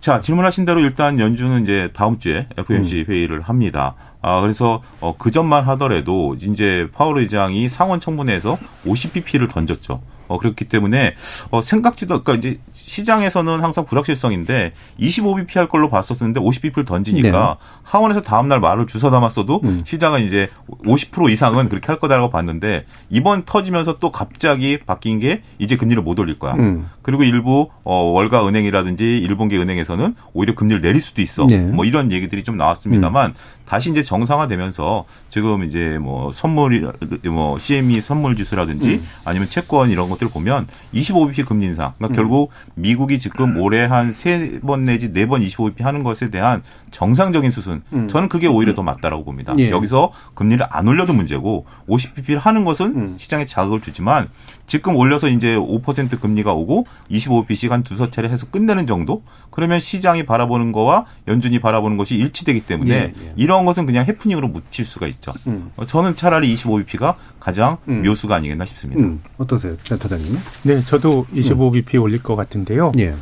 자, 질문하신 대로 일단 연준은 이제 다음 주에 FOMC 음. 회의를 합니다. 아, 그래서 어, 그 전만 하더라도 이제 파월 의장이 상원 청문회에서 50pp를 던졌죠. 어, 그렇기 때문에 어, 생각지도 그러니까 이제 시장에서는 항상 불확실성인데 25bp 할 걸로 봤었는데 50bp를 던지니까 네. 하원에서 다음 날 말을 주워 담았어도 음. 시장은 이제 50% 이상은 그렇게 할 거다라고 봤는데 이번 터지면서 또 갑자기 바뀐 게 이제 금리를 못 올릴 거야. 음. 그리고 일부 어, 월가 은행이라든지 일본계 은행에서는 오히려 금리를 내릴 수도 있어. 네. 뭐 이런 얘기들이 좀 나왔습니다만 음. 다시 이제 정상화되면서 지금 이제 뭐 선물이 뭐 CME 선물 지수라든지 음. 아니면 채권 이런 것들을 보면 25bp 금리 인상. 그러니까 음. 결국 미국이 지금 올해 한 세 번 내지 네 번 25bp 하는 것에 대한 정상적인 수순. 음. 저는 그게 오히려 더 맞다라고 봅니다. 예. 여기서 금리를 안 올려도 문제고 50bp를 하는 것은 음. 시장에 자극을 주지만 지금 올려서 이제 5% 금리가 오고 25bp씩 한 두서 차례 해서 끝내는 정도? 그러면 시장이 바라보는 거와 연준이 바라보는 것이 일치되기 때문에 예, 예. 이런 것은 그냥 해프닝으로 묻힐 수가 있죠. 음. 저는 차라리 25bp가 가장 음. 묘수가 아니겠나 싶습니다. 음. 어떠세요, 센터장님? 네, 저도 25bp 음. 올릴 것 같은데요. 예.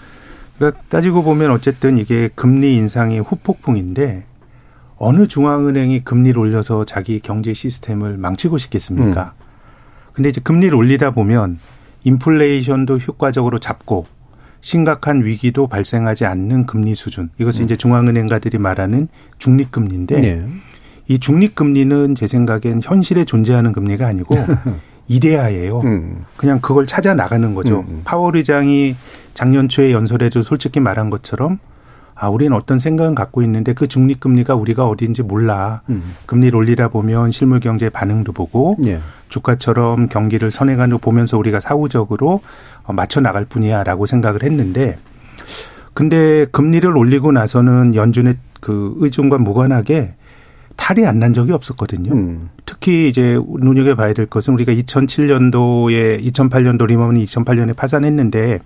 그러니까 따지고 보면 어쨌든 이게 금리 인상이 후폭풍인데 어느 중앙은행이 금리를 올려서 자기 경제 시스템을 망치고 싶겠습니까? 음. 근데 이제 금리를 올리다 보면 인플레이션도 효과적으로 잡고 심각한 위기도 발생하지 않는 금리 수준. 이것은 음. 이제 중앙은행가들이 말하는 중립금리인데 네. 이 중립금리는 제 생각엔 현실에 존재하는 금리가 아니고 이데아예요. 음. 그냥 그걸 찾아 나가는 거죠. 음. 음. 파월 의장이 작년 초에 연설에도 솔직히 말한 것처럼 아, 우리는 어떤 생각은 갖고 있는데 그 중립금리가 우리가 어디인지 몰라. 음. 금리를 올리다 보면 실물 경제 반응도 보고 예. 주가처럼 경기를 선행하는 보면서 우리가 사후적으로 어, 맞춰 나갈 뿐이야 라고 생각을 했는데 근데 금리를 올리고 나서는 연준의 그 의중과 무관하게 탈이 안 난 적이 없었거든요. 음. 특히 이제 눈여겨봐야 될 것은 우리가 2007년도에 2008년도 리먼이 2008년에 파산했는데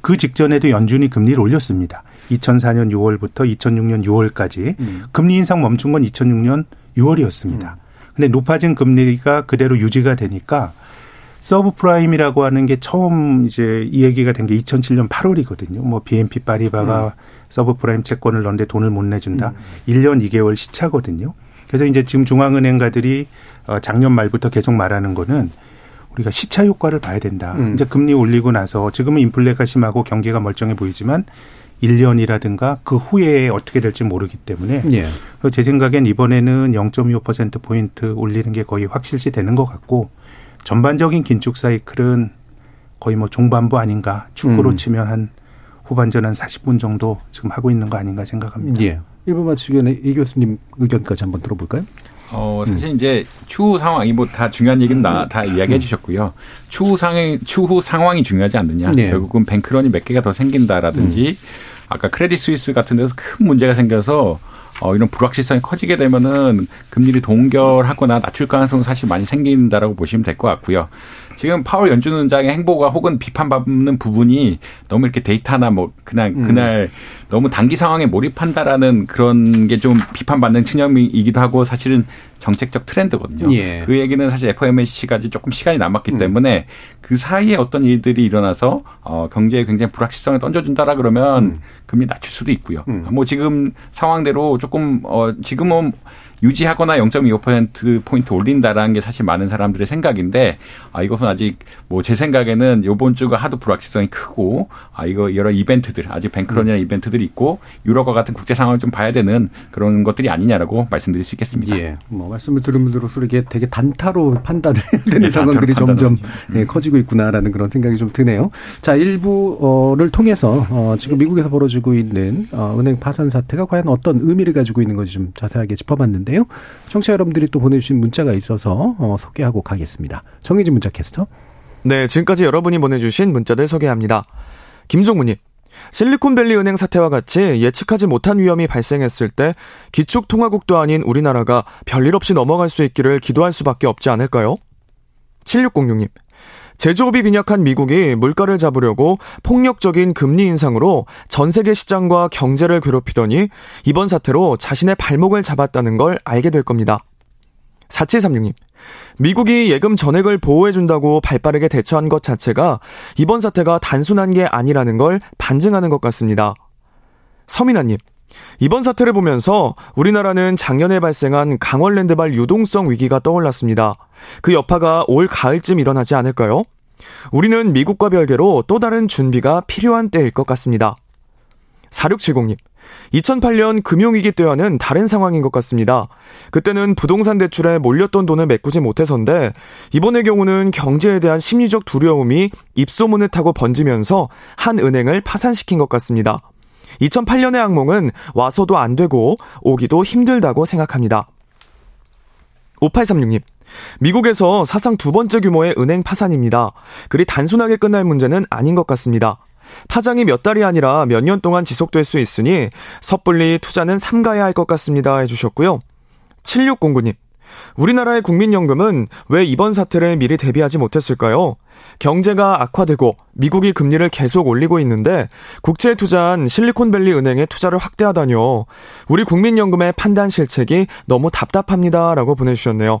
그 직전에도 연준이 금리를 올렸습니다. 2004년 6월부터 2006년 6월까지 음. 금리 인상 멈춘 건 2006년 6월이었습니다. 음. 근데 높아진 금리가 그대로 유지가 되니까 서브 프라임이라고 하는 게 처음 이제 이 얘기가 된 게 2007년 8월이거든요. 뭐 BNP 파리바가 음. 서브 프라임 채권을 넣는데 돈을 못 내준다. 음. 1년 2개월 시차거든요. 그래서 이제 지금 중앙은행가들이 어, 작년 말부터 계속 말하는 거는 우리가 시차 효과를 봐야 된다. 음. 이제 금리 올리고 나서 지금은 인플레가 심하고 경기가 멀쩡해 보이지만 1년이라든가 그 후에 어떻게 될지 모르기 때문에 예. 제 생각엔 이번에는 0.25% 포인트 올리는 게 거의 확실시 되는 것 같고 전반적인 긴축 사이클은 거의 뭐 중반부 아닌가 축구로 음. 치면 한 후반전 한 40분 정도 지금 하고 있는 거 아닌가 생각합니다. 예. 1분 마치기 전에 이 교수님 의견까지 한번 들어볼까요? 어, 사실 음. 이제 추후 상황이 뭐 다 중요한 얘기는 다, 다 이야기해 음. 주셨고요. 추후 상황, 추후 상황이 중요하지 않느냐. 네. 결국은 뱅크런이 몇 개가 더 생긴다라든지 음. 아까 크레딧 스위스 같은 데서 큰 문제가 생겨서 어, 이런 불확실성이 커지게 되면은 금리를 동결하거나 낮출 가능성은 사실 많이 생긴다라고 보시면 될 것 같고요. 지금 파월 연준 원장의 행보가 혹은 비판받는 부분이 너무 이렇게 데이터나 뭐 그날 음. 그날 너무 단기 상황에 몰입한다라는 그런 게 좀 비판받는 측면이기도 하고 사실은 정책적 트렌드거든요. 예. 그 얘기는 사실 FOMC까지 조금 시간이 남았기 음. 때문에 그 사이에 어떤 일들이 일어나서 어 경제에 굉장히 불확실성을 던져준다라 그러면 음. 금리 낮출 수도 있고요. 음. 뭐 지금 상황대로 조금 어 지금은 유지하거나 0.25% 포인트 올린다라는 게 사실 많은 사람들의 생각인데 아 이것은 아직 뭐 제 생각에는 요번 주가 하도 불확실성이 크고 아 이거 여러 이벤트들 아직 뱅크런이라는 음. 이벤트들이 있고 유럽과 같은 국제 상황을 좀 봐야 되는 그런 것들이 아니냐라고 말씀드릴 수 있겠습니다. 예. 뭐 말씀을 들으면 들을수록 이게 되게 단타로 판단을 해야 되는 네, 상황들이 점점 예, 커지고 있구나라는 그런 생각이 좀 드네요. 자, 일부를 통해서 어 지금 미국에서 벌어지고 있는 어 은행 파산 사태가 과연 어떤 의미를 가지고 있는 건지 좀 자세하게 짚어봤는데 있는데요. 청취자 여러분들이 또 보내주신 문자가 있어서 어, 소개하고 가겠습니다. 정혜진 문자 캐스터. 네, 지금까지 여러분이 보내주신 문자들 소개합니다. 김종무님. 실리콘밸리 은행 사태와 같이 예측하지 못한 위험이 발생했을 때 기축통화국도 아닌 우리나라가 별일 없이 넘어갈 수 있기를 기도할 수밖에 없지 않을까요? 7606님. 제조업이 빈약한 미국이 물가를 잡으려고 폭력적인 금리 인상으로 전 세계 시장과 경제를 괴롭히더니 이번 사태로 자신의 발목을 잡았다는 걸 알게 될 겁니다. 4736님. 미국이 예금 전액을 보호해준다고 발빠르게 대처한 것 자체가 이번 사태가 단순한 게 아니라는 걸 반증하는 것 같습니다. 서민아님. 이번 사태를 보면서 우리나라는 작년에 발생한 강원랜드발 유동성 위기가 떠올랐습니다. 그 여파가 올 가을쯤 일어나지 않을까요? 우리는 미국과 별개로 또 다른 준비가 필요한 때일 것 같습니다. 4670님. 2008년 금융위기 때와는 다른 상황인 것 같습니다. 그때는 부동산 대출에 몰렸던 돈을 메꾸지 못해서인데, 이번의 경우는 경제에 대한 심리적 두려움이 입소문을 타고 번지면서 한 은행을 파산시킨 것 같습니다. 2008년의 악몽은 와서도 안 되고 오기도 힘들다고 생각합니다. 5836님. 미국에서 사상 두 번째 규모의 은행 파산입니다. 그리 단순하게 끝날 문제는 아닌 것 같습니다. 파장이 몇 달이 아니라 몇 년 동안 지속될 수 있으니 섣불리 투자는 삼가야 할 것 같습니다. 해주셨고요. 7609님. 우리나라의 국민연금은 왜 이번 사태를 미리 대비하지 못했을까요? 경제가 악화되고 미국이 금리를 계속 올리고 있는데 국채에 투자한 실리콘밸리 은행에 투자를 확대하다뇨. 우리 국민연금의 판단 실책이 너무 답답합니다. 라고 보내주셨네요.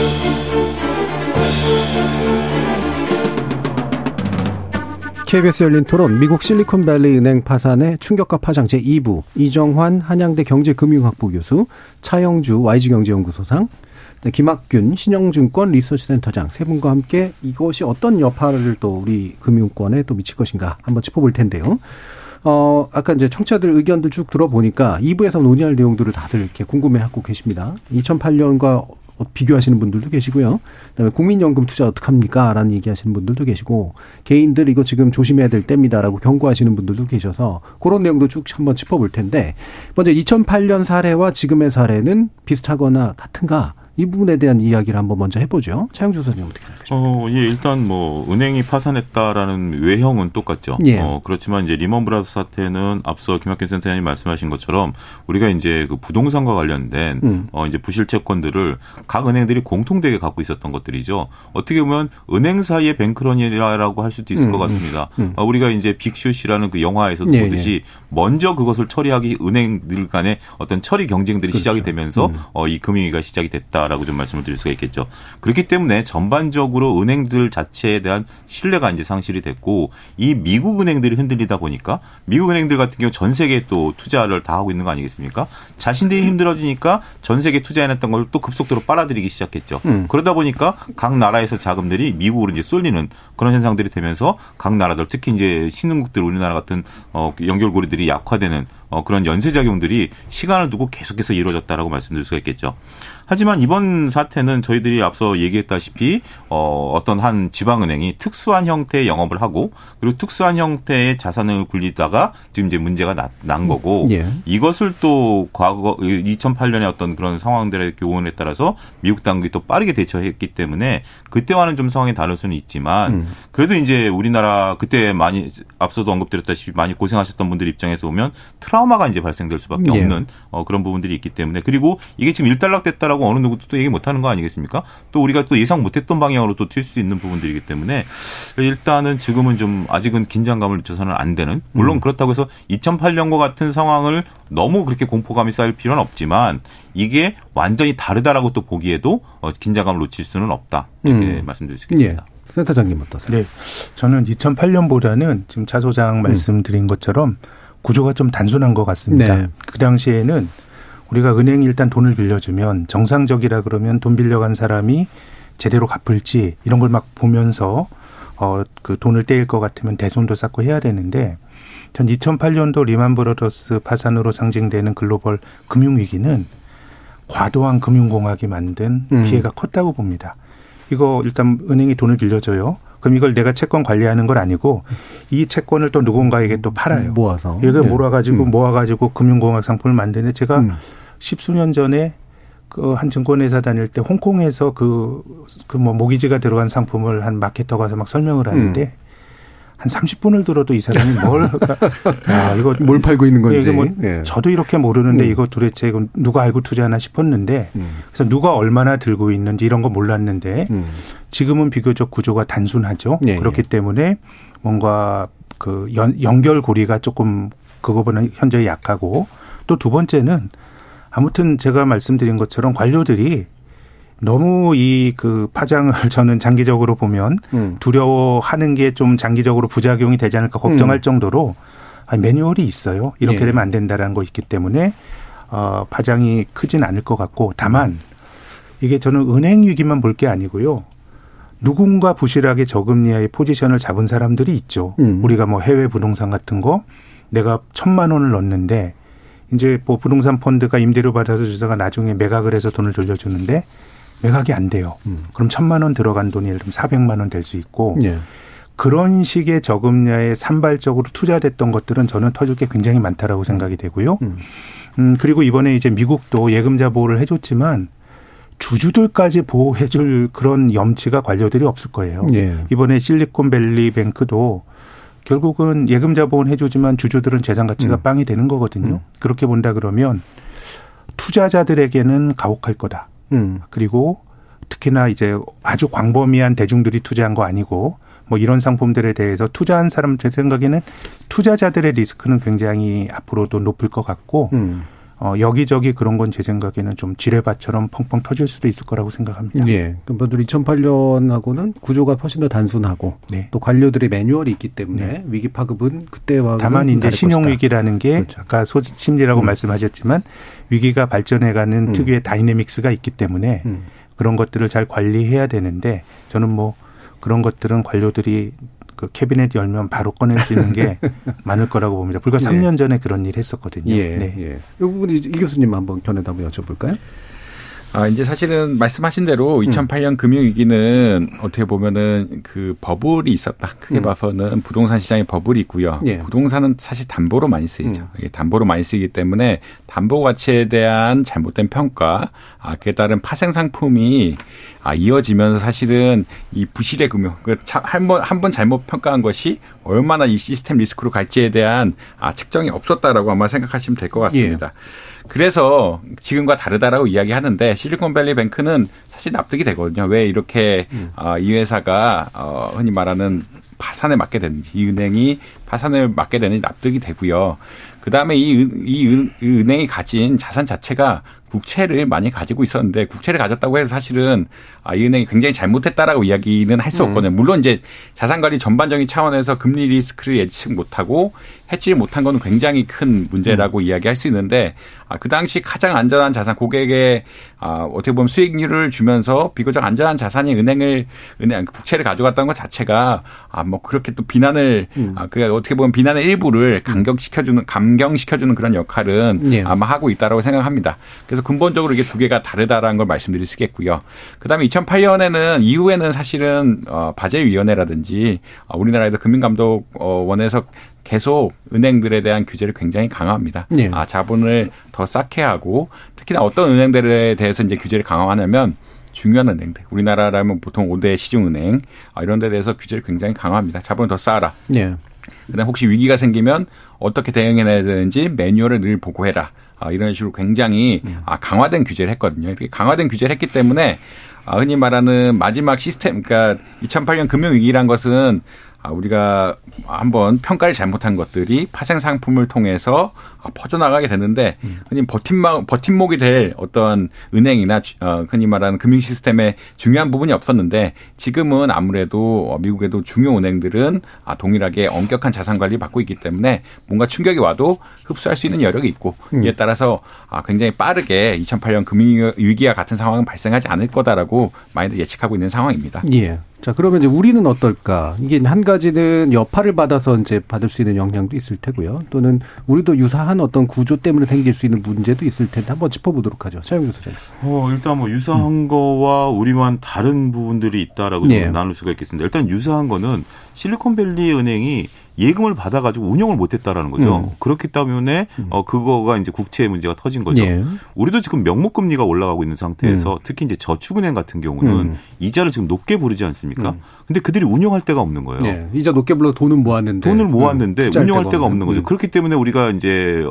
KBS 열린 토론 미국 실리콘밸리 은행 파산의 충격과 파장 제2부 이정환 한양대 경제금융학부 교수 차영주 YG경제연구소상 네, 김학균 신영증권 리서치센터장 세 분과 함께 이것이 어떤 여파를 또 우리 금융권에 또 미칠 것인가 한번 짚어볼 텐데요. 어, 아까 이제 청취자들 의견들 쭉 들어보니까 2부에서 논의할 내용들을 다들 이렇게 궁금해하고 계십니다. 2008년과 비교하시는 분들도 계시고요. 그다음에 국민연금 투자 어떡합니까? 라는 얘기하시는 분들도 계시고 개인들 이거 지금 조심해야 될 때입니다라고 경고하시는 분들도 계셔서 그런 내용도 쭉 한번 짚어볼 텐데 먼저 2008년 사례와 지금의 사례는 비슷하거나 같은가? 이 부분에 대한 이야기를 한번 먼저 해보죠. 차영주 선생님 어떻게 생각하십니까? 어, 예, 일단 뭐 은행이 파산했다라는 외형은 똑같죠. 예. 어, 그렇지만 이제 리먼 브라더스 사태는 앞서 김학균 센터장님 말씀하신 것처럼 우리가 이제 그 부동산과 관련된 음. 어, 이제 부실 채권들을 각 은행들이 공통되게 갖고 있었던 것들이죠. 어떻게 보면 은행 사이의 뱅크런이라고 할 수도 있을 음, 것 같습니다. 음. 어, 우리가 이제 빅슛이라는 그 영화에서도 예, 보듯이 먼저 그것을 처리하기 은행들 간의 어떤 처리 경쟁들이 그렇죠. 시작이 되면서 음. 어, 이 금융위기가 시작이 됐다라고 좀 말씀을 드릴 수가 있겠죠. 그렇기 때문에 전반적으로 은행들 자체에 대한 신뢰가 이제 상실이 됐고 이 미국 은행들이 흔들리다 보니까 미국 은행들 같은 경우 전 세계에 또 투자를 다 하고 있는 거 아니겠습니까? 자신들이 힘들어지니까 전 세계 투자해놨던 걸 또 급속도로 빨아들이기 시작했죠. 음. 그러다 보니까 각 나라에서 자금들이 미국으로 이제 쏠리는 그런 현상들이 되면서 각 나라들 특히 이제 신흥국들 우리나라 같은 어, 연결고리들이 약화되는 어, 그런 연쇄작용들이 시간을 두고 계속해서 이루어졌다라고 말씀드릴 수가 있겠죠. 하지만 이번 사태는 저희들이 앞서 얘기했다시피 어, 어떤 한 지방은행이 특수한 형태의 영업을 하고 그리고 특수한 형태의 자산을 굴리다가 지금 이제 문제가 나, 난 거고 예. 이것을 또 과거 2008년에 어떤 그런 상황들의 교훈에 따라서 미국 당국이 또 빠르게 대처했기 때문에 그때와는 좀 상황이 다를 수는 있지만 음. 그래도 이제 우리나라 그때 많이 앞서도 언급드렸다시피 많이 고생하셨던 분들 입장에서 보면 트라 우마가 이제 발생될 수밖에 예. 없는 어, 그런 부분들이 있기 때문에 그리고 이게 지금 일단락됐다라고 어느 누구도 또 얘기 못하는 거 아니겠습니까? 또 우리가 또 예상 못했던 방향으로 또 튈 수 있는 부분들이기 때문에 일단은 지금은 좀 아직은 긴장감을 늦춰서는 안 되는 물론 음. 그렇다고 해서 2008년과 같은 상황을 너무 그렇게 공포감이 쌓일 필요는 없지만 이게 완전히 다르다라고 또 보기에도 어, 긴장감을 놓칠 수는 없다 이렇게 음. 말씀드릴 수 예. 있겠습니다. 센터장님 어떠세요? 네. 저는 2008년보다는 지금 차 소장 말씀드린 것처럼 구조가 좀 단순한 것 같습니다. 네. 그 당시에는 우리가 은행이 일단 돈을 빌려주면 정상적이라 그러면 돈 빌려간 사람이 제대로 갚을지 이런 걸 막 보면서 어 그 돈을 떼일 것 같으면 대손도 쌓고 해야 되는데 전 2008년도 리만 브러더스 파산으로 상징되는 글로벌 금융 위기는 과도한 금융공학이 만든 음. 피해가 컸다고 봅니다. 이거 일단 은행이 돈을 빌려줘요. 그럼 이걸 내가 채권 관리하는 건 아니고 이 채권을 또 누군가에게 또 팔아요. 모아서. 이거 예. 몰아가지고 음. 모아가지고 금융공학 상품을 만드는데 제가 음. 십수년 전에 그한 증권회사 다닐 때 홍콩에서 그, 그 뭐 모기지가 들어간 상품을 한 마케터 가서 막 설명을 하는데 음. 한 30분을 들어도 이 사람이 뭘, 아, 이거 뭘 팔고 있는 건지. 이게 뭐 예. 저도 이렇게 모르는데 음. 이거 도대체 누가 알고 투자하나 싶었는데 음. 그래서 누가 얼마나 들고 있는지 이런 거 몰랐는데 음. 지금은 비교적 구조가 단순하죠. 예, 그렇기 예. 때문에 뭔가 그 연, 연결고리가 조금 그거보다 현재 약하고 또 두 번째는 아무튼 제가 말씀드린 것처럼 관료들이 너무 이 그 파장을 저는 장기적으로 보면 음. 두려워하는 게 좀 장기적으로 부작용이 되지 않을까 걱정할 음. 정도로 매뉴얼이 있어요. 이렇게 예. 되면 안 된다라는 거 있기 때문에 어 파장이 크진 않을 것 같고 다만 이게 저는 은행 위기만 볼 게 아니고요. 누군가 부실하게 저금리의 포지션을 잡은 사람들이 있죠. 음. 우리가 뭐 해외 부동산 같은 거 내가 천만 원을 넣었는데 이제 뭐 부동산 펀드가 임대료 받아서 주다가 나중에 매각을 해서 돈을 돌려주는데 매각이 안 돼요. 음. 그럼 천만 원 들어간 돈이 예를 들면 사백만 원 될 수 있고 예. 그런 식의 저금리에 산발적으로 투자됐던 것들은 저는 터질 게 굉장히 많다라고 생각이 되고요. 음. 음, 그리고 이번에 이제 미국도 예금자 보호를 해줬지만 주주들까지 보호해줄 그런 염치가 관료들이 없을 거예요. 예. 이번에 실리콘밸리 뱅크도 결국은 예금자 보호는 해주지만 주주들은 재산 가치가 음. 빵이 되는 거거든요. 음. 그렇게 본다 그러면 투자자들에게는 가혹할 거다. 음. 그리고 특히나 이제 아주 광범위한 대중들이 투자한 거 아니고 뭐 이런 상품들에 대해서 투자한 사람 제 생각에는 투자자들의 리스크는 굉장히 앞으로도 높을 것 같고 음. 어, 여기저기 그런 건 제 생각에는 좀 지뢰밭처럼 펑펑 터질 수도 있을 거라고 생각합니다. 예. 그러니까 2008년하고는 구조가 훨씬 더 단순하고 네. 또 관료들의 매뉴얼이 있기 때문에 네. 위기 파급은 그때와 다만 이제 신용 위기라는 게 그렇죠. 아까 소심리라고 음. 말씀하셨지만 위기가 발전해가는 음. 특유의 다이내믹스가 있기 때문에 음. 그런 것들을 잘 관리해야 되는데 저는 뭐 그런 것들은 관료들이 그 캐비넷 열면 바로 꺼낼 수 있는 게 많을 거라고 봅니다. 불과 네. 3년 전에 그런 일 했었거든요. 예, 네. 예. 이 부분이 이 교수님 한번 견해도 한번 여쭤볼까요? 아, 이제 사실은 말씀하신 대로 2008년 음. 금융위기는 어떻게 보면은 그 버블이 있었다. 크게 음. 봐서는 부동산 시장에 버블이 있고요. 예. 부동산은 사실 담보로 많이 쓰이죠. 음. 담보로 많이 쓰이기 때문에 담보 가치에 대한 잘못된 평가, 아, 그에 따른 파생 상품이 아, 이어지면서 사실은 이 부실의 금융, 그 한번, 한 번 잘못 평가한 것이 얼마나 이 시스템 리스크로 갈지에 대한 아, 측정이 없었다라고 아마 생각하시면 될 것 같습니다. 예. 그래서 지금과 다르다라고 이야기하는데 실리콘밸리 뱅크는 사실 납득이 되거든요. 왜 이렇게 음. 어, 이 회사가 어, 흔히 말하는 파산에 맞게 되는지 이 은행이 파산을 맞게 되는지 납득이 되고요. 그 다음에 이, 이 은행이 가진 자산 자체가 국채를 많이 가지고 있었는데 국채를 가졌다고 해서 사실은 아, 이 은행이 굉장히 잘못했다라고 이야기는 할수 음. 없거든요. 물론 이제 자산관리 전반적인 차원에서 금리 리스크를 예측 못하고 해지 못한 거는 굉장히 큰 문제라고 음. 이야기할 수 있는데 아, 그 당시 가장 안전한 자산 고객에 아, 어떻게 보면 수익률을 주면서 비교적 안전한 자산이 은행을 은행 국채를 가져갔다는 것 자체가 아, 뭐 그렇게 또 비난을 음. 아, 그 어떻게 보면 비난의 일부를 감격시켜주는 감경시켜주는 그런 역할은 예. 아마 하고 있다라고 생각합니다. 그래서 근본적으로 이게 두 개가 다르다라는 걸 말씀드릴 수 있겠고요. 그다음에 2008년에는 이후에는 사실은 어, 바젤위원회라든지 어, 우리나라에도 금융감독원에서 계속 은행들에 대한 규제를 굉장히 강화합니다. 네. 아, 자본을 더 쌓게 하고 특히나 어떤 은행들에 대해서 이제 규제를 강화하냐면 중요한 은행들. 우리나라라면 보통 5대 시중은행 아, 이런 데 대해서 규제를 굉장히 강화합니다. 자본을 더 쌓아라. 네. 그다음 혹시 위기가 생기면 어떻게 대응해야 되는지 매뉴얼을 늘 보고해라. 아, 이런 식으로 굉장히 음. 아, 강화된 규제를 했거든요. 이렇게 강화된 규제를 했기 때문에 아, 흔히 말하는 마지막 시스템, 그러니까 2008년 금융위기란 것은 아, 우리가 한번 평가를 잘못한 것들이 파생 상품을 통해서 퍼져나가게 되는데 흔히 버팀목 버팀목이 될 어떤 은행이나 어, 흔히 말하는 금융 시스템의 중요한 부분이 없었는데 지금은 아무래도 미국에도 중요 은행들은 아, 동일하게 엄격한 자산 관리 받고 있기 때문에 뭔가 충격이 와도 흡수할 수 있는 여력이 있고 음. 이에 따라서 아, 굉장히 빠르게 2008년 금융 위기와 같은 상황은 발생하지 않을 거다라고 많이들 예측하고 있는 상황입니다. 예. 자, 그러면 이제 우리는 어떨까? 이게 한 가지는 여파를 받아서 이제 받을 수 있는 영향도 있을 테고요. 또는 우리도 유사한 어떤 구조 때문에 생길 수 있는 문제도 있을 텐데 한번 짚어보도록 하죠. 차영 교수님. 어, 일단 뭐 유사한 음. 거와 우리만 다른 부분들이 있다라고 네. 나눌 수가 있겠습니다. 일단 유사한 거는 실리콘밸리 은행이 예금을 받아가지고 운영을 못했다라는 거죠. 음. 그렇기 때문에 음. 어 그거가 이제 국채 문제가 터진 거죠. 예. 우리도 지금 명목금리가 올라가고 있는 상태에서 음. 특히 이제 저축은행 같은 경우는 음. 이자를 지금 높게 부르지 않습니까? 음. 근데 그들이 운영할 데가 없는 거예요. 네. 이자 높게 불러 돈은 모았는데 돈을 모았는데 음, 운영할 데가 없는 거죠. 음. 그렇기 때문에 우리가 이제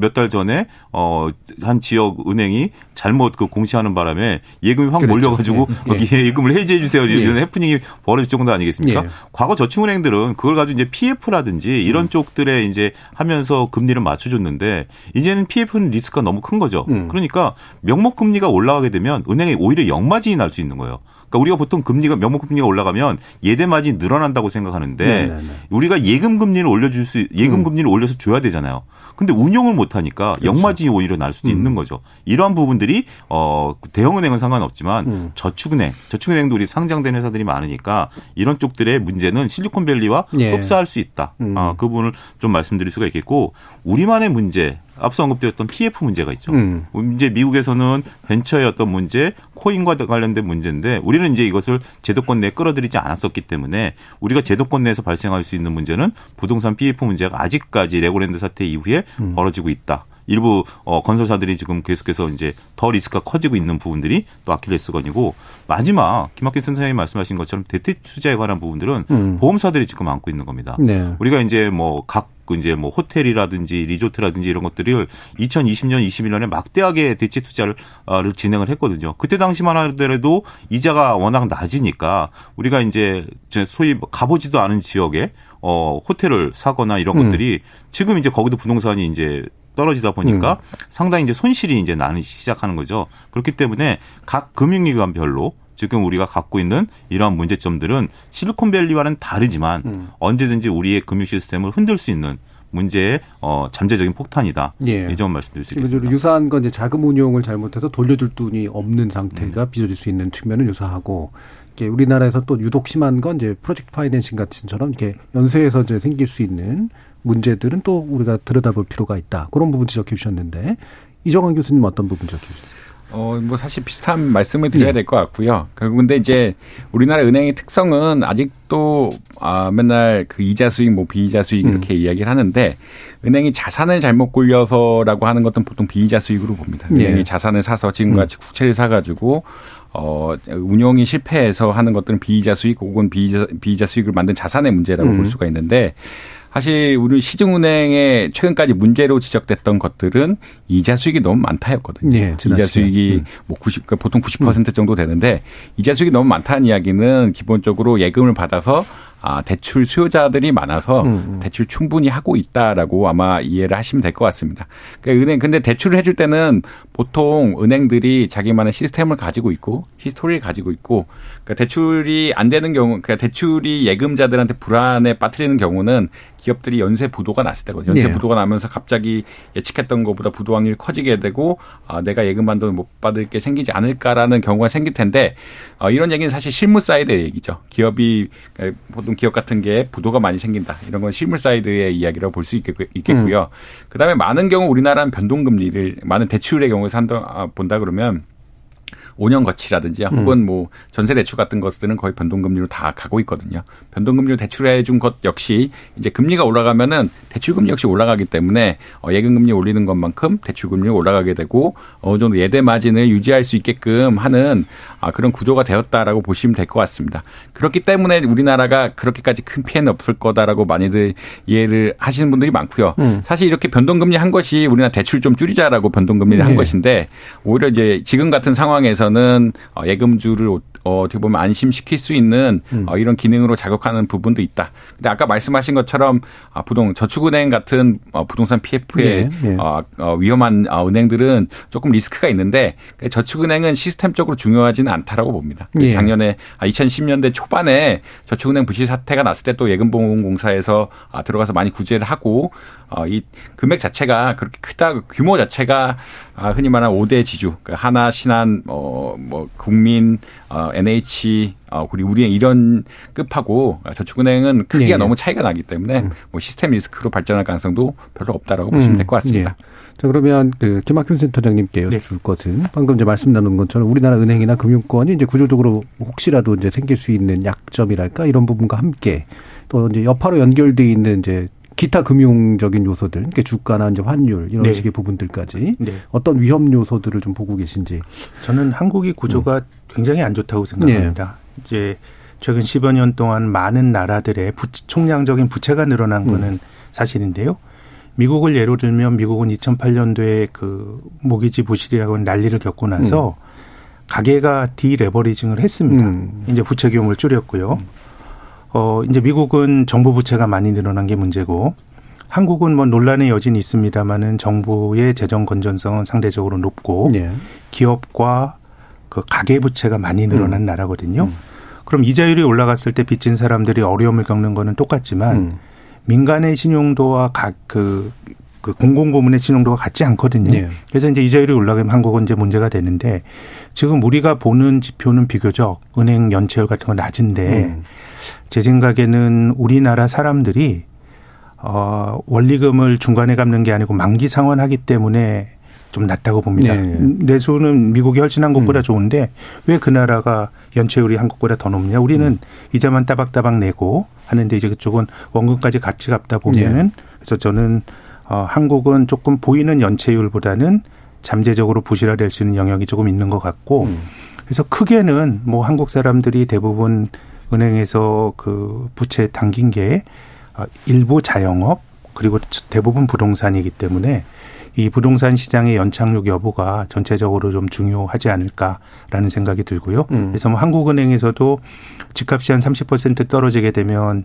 몇 달 전에 어한 지역 은행이 잘못 그 공시하는 바람에 예금이 확 그렇죠. 몰려가지고 네. 거기에 예금을 해지해 주세요 이런 네. 해프닝이 벌어질 정도 아니겠습니까? 네. 과거 저축은행들은 그걸 가지고 이제 PF라든지 이런 음. 쪽들에 이제 하면서 금리를 맞춰줬는데 이제는 PF는 리스크가 너무 큰 거죠. 음. 그러니까 명목 금리가 올라가게 되면 은행에 오히려 역마진이 날 수 있는 거예요. 그러니까 우리가 보통 금리가 명목 금리가 올라가면 예대 마진이 늘어난다고 생각하는데 네네네. 네, 네. 우리가 예금 금리를 올려줄 수 예금 음. 금리를 올려서 줘야 되잖아요. 근데 운용을 못 하니까 그렇죠. 역마진이 오히려 날 수도 음. 있는 거죠. 이러한 부분들이 어 대형은행은 상관없지만 음. 저축은행, 저축은행도 우리 상장된 회사들이 많으니까 이런 쪽들의 문제는 실리콘밸리와 예. 흡사할 수 있다. 음. 아, 그 부분을 좀 말씀드릴 수가 있겠고 우리만의 문제 앞서 언급드렸던 PF 문제가 있죠. 음. 이제 미국에서는 벤처의 어떤 문제, 코인과 관련된 문제인데 우리는 이제 이것을 제도권 내에 끌어들이지 않았었기 때문에 우리가 제도권 내에서 발생할 수 있는 문제는 부동산 PF 문제가 아직까지 레고랜드 사태 이후에 음. 벌어지고 있다. 일부 어 건설사들이 지금 계속해서 이제 더 리스크가 커지고 있는 부분들이 또 아킬레스건이고 마지막 김학균 선생님이 말씀하신 것처럼 대체 투자에 관한 부분들은 음. 보험사들이 지금 안고 있는 겁니다. 네. 우리가 이제 뭐 각 이제 뭐 호텔이라든지 리조트라든지 이런 것들을 2020년, 21년에 막대하게 대체 투자를 진행을 했거든요. 그때 당시만 하더라도 이자가 워낙 낮으니까 우리가 이제 소위 가보지도 않은 지역에 어 호텔을 사거나 이런 음. 것들이 지금 이제 거기도 부동산이 이제 떨어지다 보니까 음. 상당히 이제 손실이 이제 나기 시작하는 거죠. 그렇기 때문에 각 금융기관별로 지금 우리가 갖고 있는 이러한 문제점들은 실리콘밸리와는 다르지만 음. 언제든지 우리의 금융 시스템을 흔들 수 있는 문제의 어, 잠재적인 폭탄이다. 예. 이 점 말씀드릴 수 있습니다. 유사한 건 이제 자금 운용을 잘못해서 돌려줄 돈이 없는 상태가 음. 빚어질 수 있는 측면은 유사하고 이게 우리나라에서 또 유독 심한 건 이제 프로젝트 파이낸싱 같은처럼 이렇게 연쇄해서 이제 생길 수 있는 문제들은 또 우리가 들여다볼 필요가 있다. 그런 부분 지적해 주셨는데 이정환 교수님 어떤 부분 지적해 주세요? 어, 뭐 사실 비슷한 말씀을 드려야 네. 될것 같고요. 근데 이제 우리나라 은행의 특성은 아직도 아, 맨날 그 이자 수익, 뭐 비이자 수익 이렇게 음. 이야기를 하는데 은행이 자산을 잘못 굴려서라고 하는 것은 보통 비이자 수익으로 봅니다. 네. 은행이 자산을 사서 지금같이 음. 국채를 사가지고 어, 운용이 실패해서 하는 것들은 비이자 수익 혹은 비이자, 비이자 수익을 만든 자산의 문제라고 음. 볼 수가 있는데 사실 우리 시중은행에 최근까지 문제로 지적됐던 것들은 이자 수익이 너무 많다였거든요. 네, 이자 수익이 음. 뭐 90, 그러니까 보통 90% 음. 정도 되는데 이자 수익이 너무 많다는 이야기는 기본적으로 예금을 받아서 아, 대출 수요자들이 많아서 음, 음. 대출 충분히 하고 있다라고 아마 이해를 하시면 될 것 같습니다. 그러니까 은행 근데 대출을 해줄 때는 보통 은행들이 자기만의 시스템을 가지고 있고 history를 가지고 있고 그러니까 대출이 안 되는 경우 그러니까 대출이 예금자들한테 불안에 빠뜨리는 경우는 기업들이 연쇄 부도가 났을 때거든요. 연쇄 네. 부도가 나면서 갑자기 예측했던 것보다 부도 확률이 커지게 되고 아, 내가 예금한 돈 못 받을 게 생기지 않을까라는 경우가 생길 텐데 어, 이런 얘기는 사실 실무 사이드의 얘기죠. 기업이 그러니까 보통 기업 같은 게 부도가 많이 생긴다. 이런 건 실무 사이드의 이야기라고 볼 수 있겠 고요. 음. 그다음에 많은 경우 우리나라는 변동금리를 많은 대출의 경우에서 한다 아, 본다 그러면 5년 거치라든지 음. 혹은 뭐 전세 대출 같은 것들은 거의 변동금리로 다 가고 있거든요. 변동금리로 대출해 준 것 역시 이제 금리가 올라가면은 대출금리 역시 올라가기 때문에 어, 예금금리 올리는 것만큼 대출금리 올라가게 되고 어느 정도 예대 마진을 유지할 수 있게끔 하는 아, 그런 구조가 되었다라고 보시면 될 것 같습니다. 그렇기 때문에 우리나라가 그렇게까지 큰 피해는 없을 거다라고 많이들 이해를 하시는 분들이 많고요. 음. 사실 이렇게 변동금리 한 것이 우리나라 대출 좀 줄이자라고 변동금리를 네. 한 것인데 오히려 이제 지금 같은 상황에서 는 어, 예금주를 어, 어떻게 보면 안심시킬 수 있는 음. 어, 이런 기능으로 자극하는 부분도 있다. 근데 아까 말씀하신 것처럼 아, 부동 저축은행 같은 어, 부동산 PF에 네, 네. 어, 어, 위험한 어, 은행들은 조금 리스크가 있는데 저축은행은 시스템적으로 중요하지는 않다라고 봅니다. 네. 작년에 아, 2010년대 초반에 저축은행 부실 사태가 났을 때 또 예금보험공사에서 아, 들어가서 많이 구제를 하고 어, 이 금액 자체가 그렇게 크다 규모 자체가 아, 흔히 말하는 5대 지주 그러니까 하나 신한 어, 뭐 국민 어, NH 어, 그리고 우리의 이런 급하고 저축은행은 크기가 네, 네. 너무 차이가 나기 때문에 음. 뭐 시스템 리스크로 발전할 가능성도 별로 없다라고 음. 보시면 될 것 같습니다. 네. 자 그러면 그 김학균 센터장님께 네. 줄 것은 방금 이제 말씀 나눈 것처럼 우리나라 은행이나 금융권이 이제 구조적으로 혹시라도 이제 생길 수 있는 약점이랄까 이런 부분과 함께 또 이제 여파로 연결돼 있는 이제 기타 금융적인 요소들, 그러니까 주가나 이제 환율 이런 네. 식의 부분들까지 네. 어떤 위험 요소들을 좀 보고 계신지. 저는 한국의 구조가 음. 굉장히 안 좋다고 생각합니다. 네. 이제 최근 10여 년 동안 많은 나라들의 부채, 총량적인 부채가 늘어난 음. 거는 사실인데요. 미국을 예로 들면 미국은 2008년도에 그 모기지 부실이라고 하는 난리를 겪고 나서 음. 가계가 디레버리징을 했습니다. 음. 이제 부채 규모를 줄였고요. 어 이제 미국은 정부 부채가 많이 늘어난 게 문제고 한국은 뭐 논란의 여진이 있습니다만은 정부의 재정 건전성은 상대적으로 높고 네. 기업과 그 가계 부채가 많이 늘어난 음. 나라거든요. 음. 그럼 이자율이 올라갔을 때 빚진 사람들이 어려움을 겪는 거는 똑같지만 음. 민간의 신용도와 각그 그 공공부문의 신용도가 같지 않거든요. 네. 그래서 이제 이자율이 올라가면 한국은 이제 문제가 되는데 지금 우리가 보는 지표는 비교적 은행 연체율 같은 거 낮은데 음. 제 생각에는 우리나라 사람들이 어 원리금을 중간에 갚는 게 아니고 만기 상환하기 때문에 좀 낮다고 봅니다. 네. 내수는 미국이 훨씬 한국보다 음. 좋은데 왜 그 나라가 연체율이 한국보다 더 높냐? 우리는 음. 이자만 따박따박 내고 하는데 이제 그쪽은 원금까지 같이 갚다 보면은 네. 그래서 저는 어 한국은 조금 보이는 연체율보다는 잠재적으로 부실화될 수 있는 영역이 조금 있는 것 같고 음. 그래서 크게는 뭐 한국 사람들이 대부분 은행에서 그 부채 당긴 게 어, 일부 자영업 그리고 대부분 부동산이기 때문에 이 부동산 시장의 연착륙 여부가 전체적으로 좀 중요하지 않을까라는 생각이 들고요. 음. 그래서 뭐 한국은행에서도 집값이 한 30% 떨어지게 되면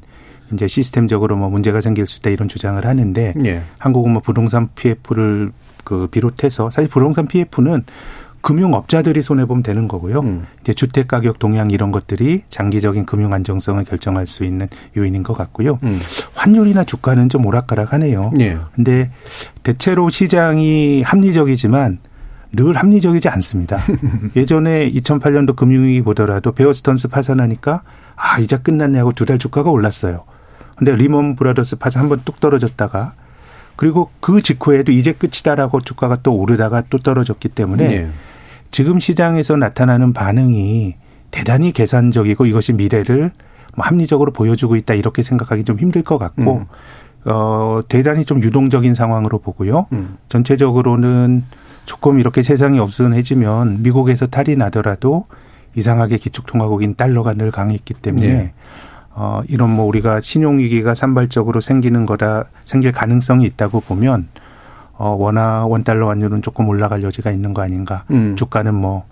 이제 시스템적으로 뭐 문제가 생길 수 있다 이런 주장을 하는데 예. 한국은 뭐 부동산 PF를 그 비롯해서 사실 부동산 PF는 금융업자들이 손해 보면 되는 거고요. 음. 이제 주택 가격 동향 이런 것들이 장기적인 금융 안정성을 결정할 수 있는 요인인 것 같고요. 음. 환율이나 주가는 좀 오락가락 하네요. 예. 근데 대체로 시장이 합리적이지만 늘 합리적이지 않습니다. 예전에 2008년도 금융위기 보더라도 베어스턴스 파산하니까 아 이제 끝났냐고 두 달 주가가 올랐어요. 근데 리먼 브라더스 파산 한 번 뚝 떨어졌다가 그리고 그 직후에도 이제 끝이다라고 주가가 또 오르다가 또 떨어졌기 때문에 네. 지금 시장에서 나타나는 반응이 대단히 계산적이고 이것이 미래를 뭐 합리적으로 보여주고 있다 이렇게 생각하기 좀 힘들 것 같고 음. 어 대단히 좀 유동적인 상황으로 보고요. 음. 전체적으로는 조금 이렇게 세상이 없어해지면 미국에서 탈이 나더라도 이상하게 기축통화국인 달러가 늘 강했기 때문에 네. 어 이런 뭐 우리가 신용 위기가 산발적으로 생기는 거다 생길 가능성이 있다고 보면 어, 원화 원달러 환율은 조금 올라갈 여지가 있는 거 아닌가. 음. 주가는 뭐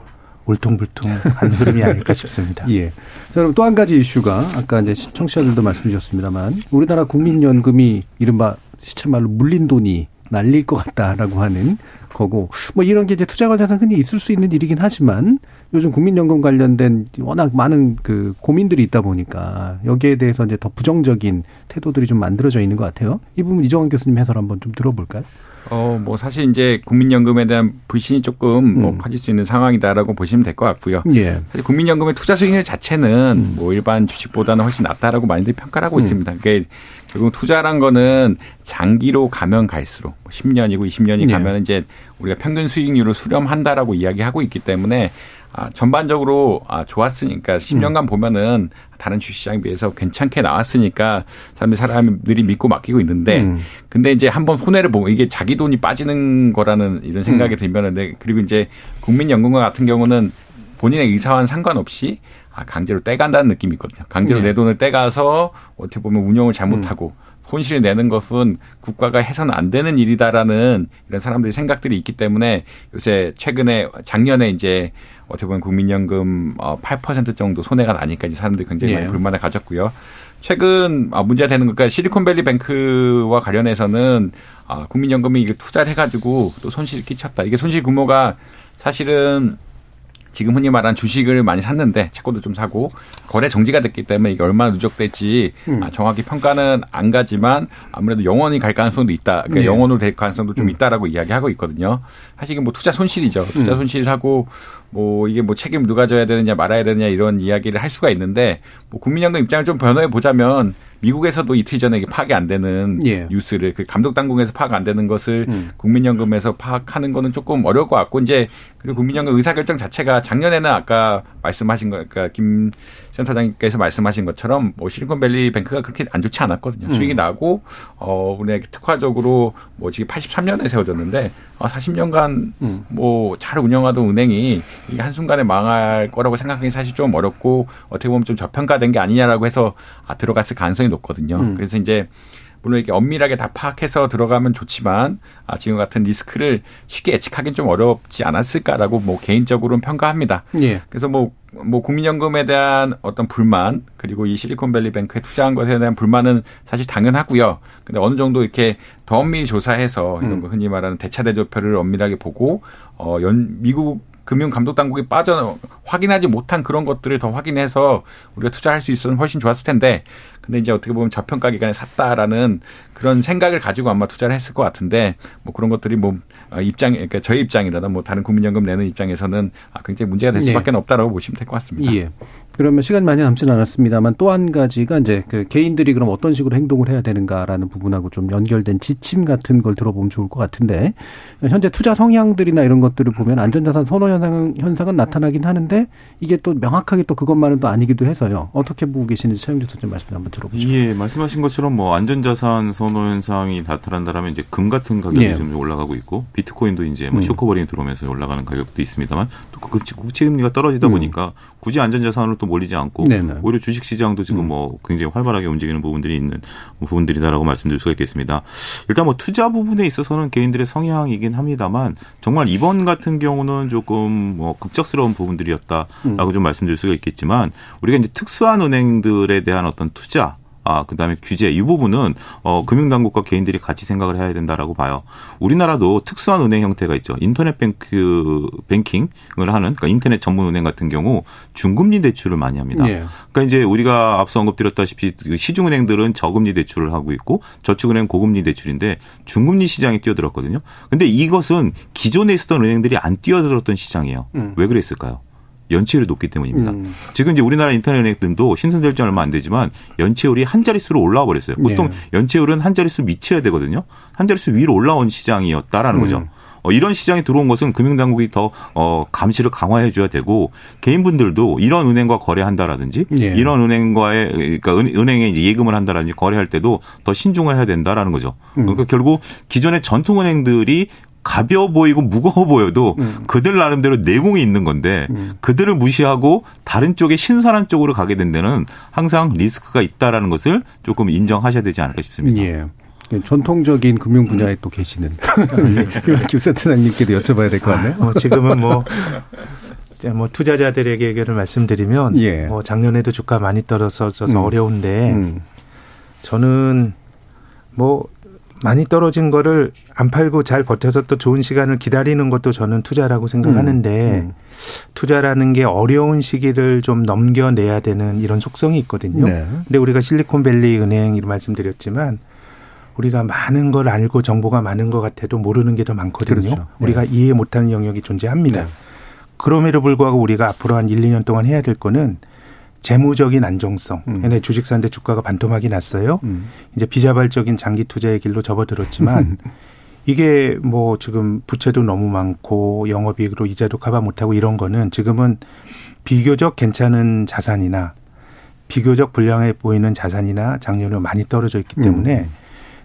울퉁불퉁한 흐름이 아닐까 싶습니다. 예. 자, 그럼 또 한 가지 이슈가 아까 이제 청취자들도 말씀 주셨습니다만 우리나라 국민연금이 이른바 시체말로 물린 돈이 날릴 것 같다라고 하는 거고 뭐 이런 게 이제 투자 관련해서 흔히 있을 수 있는 일이긴 하지만 요즘 국민연금 관련된 워낙 많은 그 고민들이 있다 보니까 여기에 대해서 이제 더 부정적인 태도들이 좀 만들어져 있는 것 같아요. 이 부분 이정환 교수님 해설 한번 좀 들어볼까요? 어, 뭐 사실 이제 국민연금에 대한 불신이 조금 뭐 음. 커질 수 있는 상황이다라고 보시면 될 것 같고요. 예. 사실 국민연금의 투자 수익률 자체는 음. 뭐 일반 주식보다는 훨씬 낫다라고 많이들 평가를 하고 음. 있습니다. 그러니까 결국 투자란 거는 장기로 가면 갈수록 10년이고 뭐 20년이 예. 가면 이제 우리가 평균 수익률을 수렴한다라고 이야기하고 있기 때문에 아, 전반적으로 아, 좋았으니까 10년간 음. 보면은 다른 주식시장에 비해서 괜찮게 나왔으니까 사람들이 사람들이 믿고 맡기고 있는데 음. 근데 이제 한번 손해를 보고 이게 자기 돈이 빠지는 거라는 이런 생각이 음. 들면은 그리고 이제 국민연금과 같은 경우는 본인의 의사와는 상관없이 아, 강제로 떼간다는 느낌이 있거든요. 강제로 네. 내 돈을 떼가서 어떻게 보면 운영을 잘못하고 음. 손실을 내는 것은 국가가 해서는 안 되는 일이다라는 이런 사람들이 생각들이 있기 때문에 요새 최근에 작년에 이제 어떻게 보면 국민연금 8% 어, 정도 손해가 나니까 이제 사람들이 굉장히 많이 예. 불만을 가졌고요. 최근 아, 문제가 되는 것과 실리콘밸리 뱅크와 관련해서는 아, 국민연금이 이거 투자를 해가지고 또 손실을 끼쳤다. 이게 손실 규모가 사실은 지금 흔히 말하는 주식을 많이 샀는데 채권도 좀 사고 거래 정지가 됐기 때문에 이게 얼마나 누적될지 음. 아, 정확히 평가는 안 가지만 아무래도 영원히 갈 가능성도 있다. 그러니까 네. 영원으로 될 가능성도 좀 음. 있다라고 이야기하고 있거든요. 사실 이게 뭐 투자 손실이죠. 투자 음. 손실하고 뭐 이게 뭐 책임 누가 져야 되느냐 말아야 되느냐 이런 이야기를 할 수가 있는데 뭐 국민연금 입장을 좀 변호해 보자면 미국에서도 이틀 전에 파악이 안 되는 예. 뉴스를 그 감독 당국에서 파악 안 되는 것을 음. 국민연금에서 파악하는 거는 조금 어려울 것 같고 이제 그리고 국민연금 의사결정 자체가 작년에는 아까 말씀하신 거 그러니까 김 센터장님께서 말씀하신 것처럼 뭐 실리콘밸리 뱅크가 그렇게 안 좋지 않았거든요. 음. 수익이 나고 어 우리 특화적으로 뭐 지금 83년에 세워졌는데 어 40년간 음. 뭐잘 운영하던 은행이 이게 한순간에 망할 거라고 생각하기 사실 좀 어렵고 어떻게 보면 좀 저평가된 게 아니냐라고 해서 아 들어갔을 가능성이 높거든요. 음. 그래서 이제 물론 이렇게 엄밀하게 다 파악해서 들어가면 좋지만 아, 지금 같은 리스크를 쉽게 예측하기는 좀 어렵지 않았을까라고 뭐 개인적으로는 평가합니다. 예. 그래서 뭐, 뭐 국민연금에 대한 어떤 불만 그리고 이 실리콘밸리 뱅크에 투자한 것에 대한 불만은 사실 당연하고요. 근데 어느 정도 이렇게 더 엄밀히 조사해서 이런 음. 거 흔히 말하는 대차대조표를 엄밀하게 보고 어, 연, 미국 금융 감독 당국이 빠져 확인하지 못한 그런 것들을 더 확인해서 우리가 투자할 수 있으면 훨씬 좋았을 텐데 근데 이제 어떻게 보면 저평가 기간에 샀다라는 그런 생각을 가지고 아마 투자를 했을 것 같은데 뭐 그런 것들이 뭐 어, 입장 그러니까 저희 입장이라든 뭐 다른 국민연금 내는 입장에서는 아, 굉장히 문제가 될 수밖에 네. 없다라고 보시면 될 것 같습니다. 예. 그러면 시간 많이 남지는 않았습니다만 또 한 가지가 이제 그 개인들이 그럼 어떤 식으로 행동을 해야 되는가라는 부분하고 좀 연결된 지침 같은 걸 들어보면 좋을 것 같은데 현재 투자 성향들이나 이런 것들을 보면 안전자산 선호 현상, 현상은 나타나긴 하는데 이게 또 명확하게 또 그것만은 또 아니기도 해서요. 어떻게 보고 계시는지 차영주 선생님 말씀 한번 들어보죠. 예, 말씀하신 것처럼 뭐 안전자산 선호 현상이 나타난다면 이제 금 같은 가격이 예. 좀 올라가고 있고 비트코인도 이제 뭐 음. short covering이 들어오면서 올라가는 가격도 있습니다. 또그 국채 금리가 떨어지다 음. 보니까 굳이 안전자산으로 또 몰리지 않고 네네. 오히려 주식 시장도 지금 음. 뭐 굉장히 활발하게 움직이는 부분들이 있는 부분들이다라고 말씀드릴 수가 있겠습니다. 일단 뭐 투자 부분에 있어서는 개인들의 성향이긴 합니다만 정말 이번 같은 경우는 조금 뭐 급작스러운 부분들이었다라고 음. 좀 말씀드릴 수가 있겠지만 우리가 이제 특수한 은행들에 대한 어떤 투자 아, 그다음에 규제 이 부분은 어 금융당국과 개인들이 같이 생각을 해야 된다라고 봐요. 우리나라도 특수한 은행 형태가 있죠. 인터넷 뱅크 뱅킹을 하는 그러니까 인터넷 전문 은행 같은 경우 중금리 대출을 많이 합니다. 네. 그러니까 이제 우리가 앞서 언급드렸다시피 그 시중은행들은 저금리 대출을 하고 있고 저축은행 고금리 대출인데 중금리 시장이 뛰어들었거든요. 근데 이것은 기존에 있었던 은행들이 안 뛰어들었던 시장이에요. 음. 왜 그랬을까요? 연체율이 높기 때문입니다. 음. 지금 이제 우리나라 인터넷 은행들도 신선될 지 얼마 안 되지만 연체율이 한 자릿수로 올라와 버렸어요. 보통 네. 연체율은 한 자릿수 미쳐야 되거든요. 한 자릿수 위로 올라온 시장이었다라는 음. 거죠. 어, 이런 시장이 들어온 것은 금융당국이 더 어, 감시를 강화해 줘야 되고 개인분들도 이런 은행과 거래한다라든지 네. 이런 은행과의 그러니까 은행에 예금을 한다라든지 거래할 때도 더 신중을 해야 된다라는 거죠. 음. 그러니까 결국 기존의 전통 은행들이 가벼워 보이고 무거워 보여도 음. 그들 나름대로 내공이 있는 건데 음. 그들을 무시하고 다른 쪽에 신선한 쪽으로 가게 된 데는 항상 리스크가 있다라는 것을 조금 인정하셔야 되지 않을까 싶습니다. 예. 전통적인 금융 분야에 또 계시는 김 센터장님께도 여쭤봐야 될 것 같네요. 아, 뭐 지금은 뭐, 뭐 투자자들에게 얘기를 말씀드리면 예. 뭐 작년에도 주가 많이 떨어져서 음. 어려운데 음. 저는 뭐 많이 떨어진 거를 안 팔고 잘 버텨서 또 좋은 시간을 기다리는 것도 저는 투자라고 생각하는데 음, 음. 투자라는 게 어려운 시기를 좀 넘겨내야 되는 이런 속성이 있거든요. 네. 근데 우리가 실리콘밸리 은행 이런 말씀드렸지만 우리가 많은 걸 알고 정보가 많은 것 같아도 모르는 게 더 많거든요. 그렇죠. 네. 우리가 이해 못하는 영역이 존재합니다. 네. 그럼에도 불구하고 우리가 앞으로 한 1, 2년 동안 해야 될 거는 재무적인 안정성. 음. 얘네 주식사인데 주가가 반토막이 났어요. 음. 이제 비자발적인 장기 투자의 길로 접어들었지만 이게 뭐 지금 부채도 너무 많고 영업이익으로 이자도 커버 못하고 이런 거는 지금은 비교적 괜찮은 자산이나 비교적 불량해 보이는 자산이나 작년에 많이 떨어져 있기 때문에 음.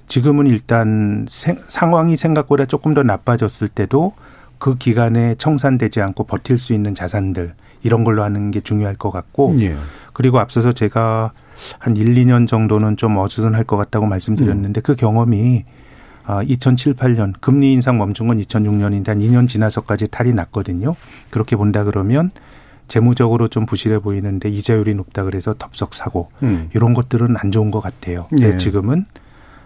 지금은 일단 생, 상황이 생각보다 조금 더 나빠졌을 때도 그 기간에 청산되지 않고 버틸 수 있는 자산들 이런 걸로 하는 게 중요할 것 같고 예. 그리고 앞서서 제가 한 1, 2년 정도는 좀 어수선할 것 같다고 말씀드렸는데 음. 그 경험이 아, 2007, 8년 금리 인상 멈춘 건 2006년인데 한 2년 지나서까지 탈이 났거든요. 그렇게 본다 그러면 재무적으로 좀 부실해 보이는데 이자율이 높다 그래서 덥석 사고 음. 이런 것들은 안 좋은 것 같아요. 네. 지금은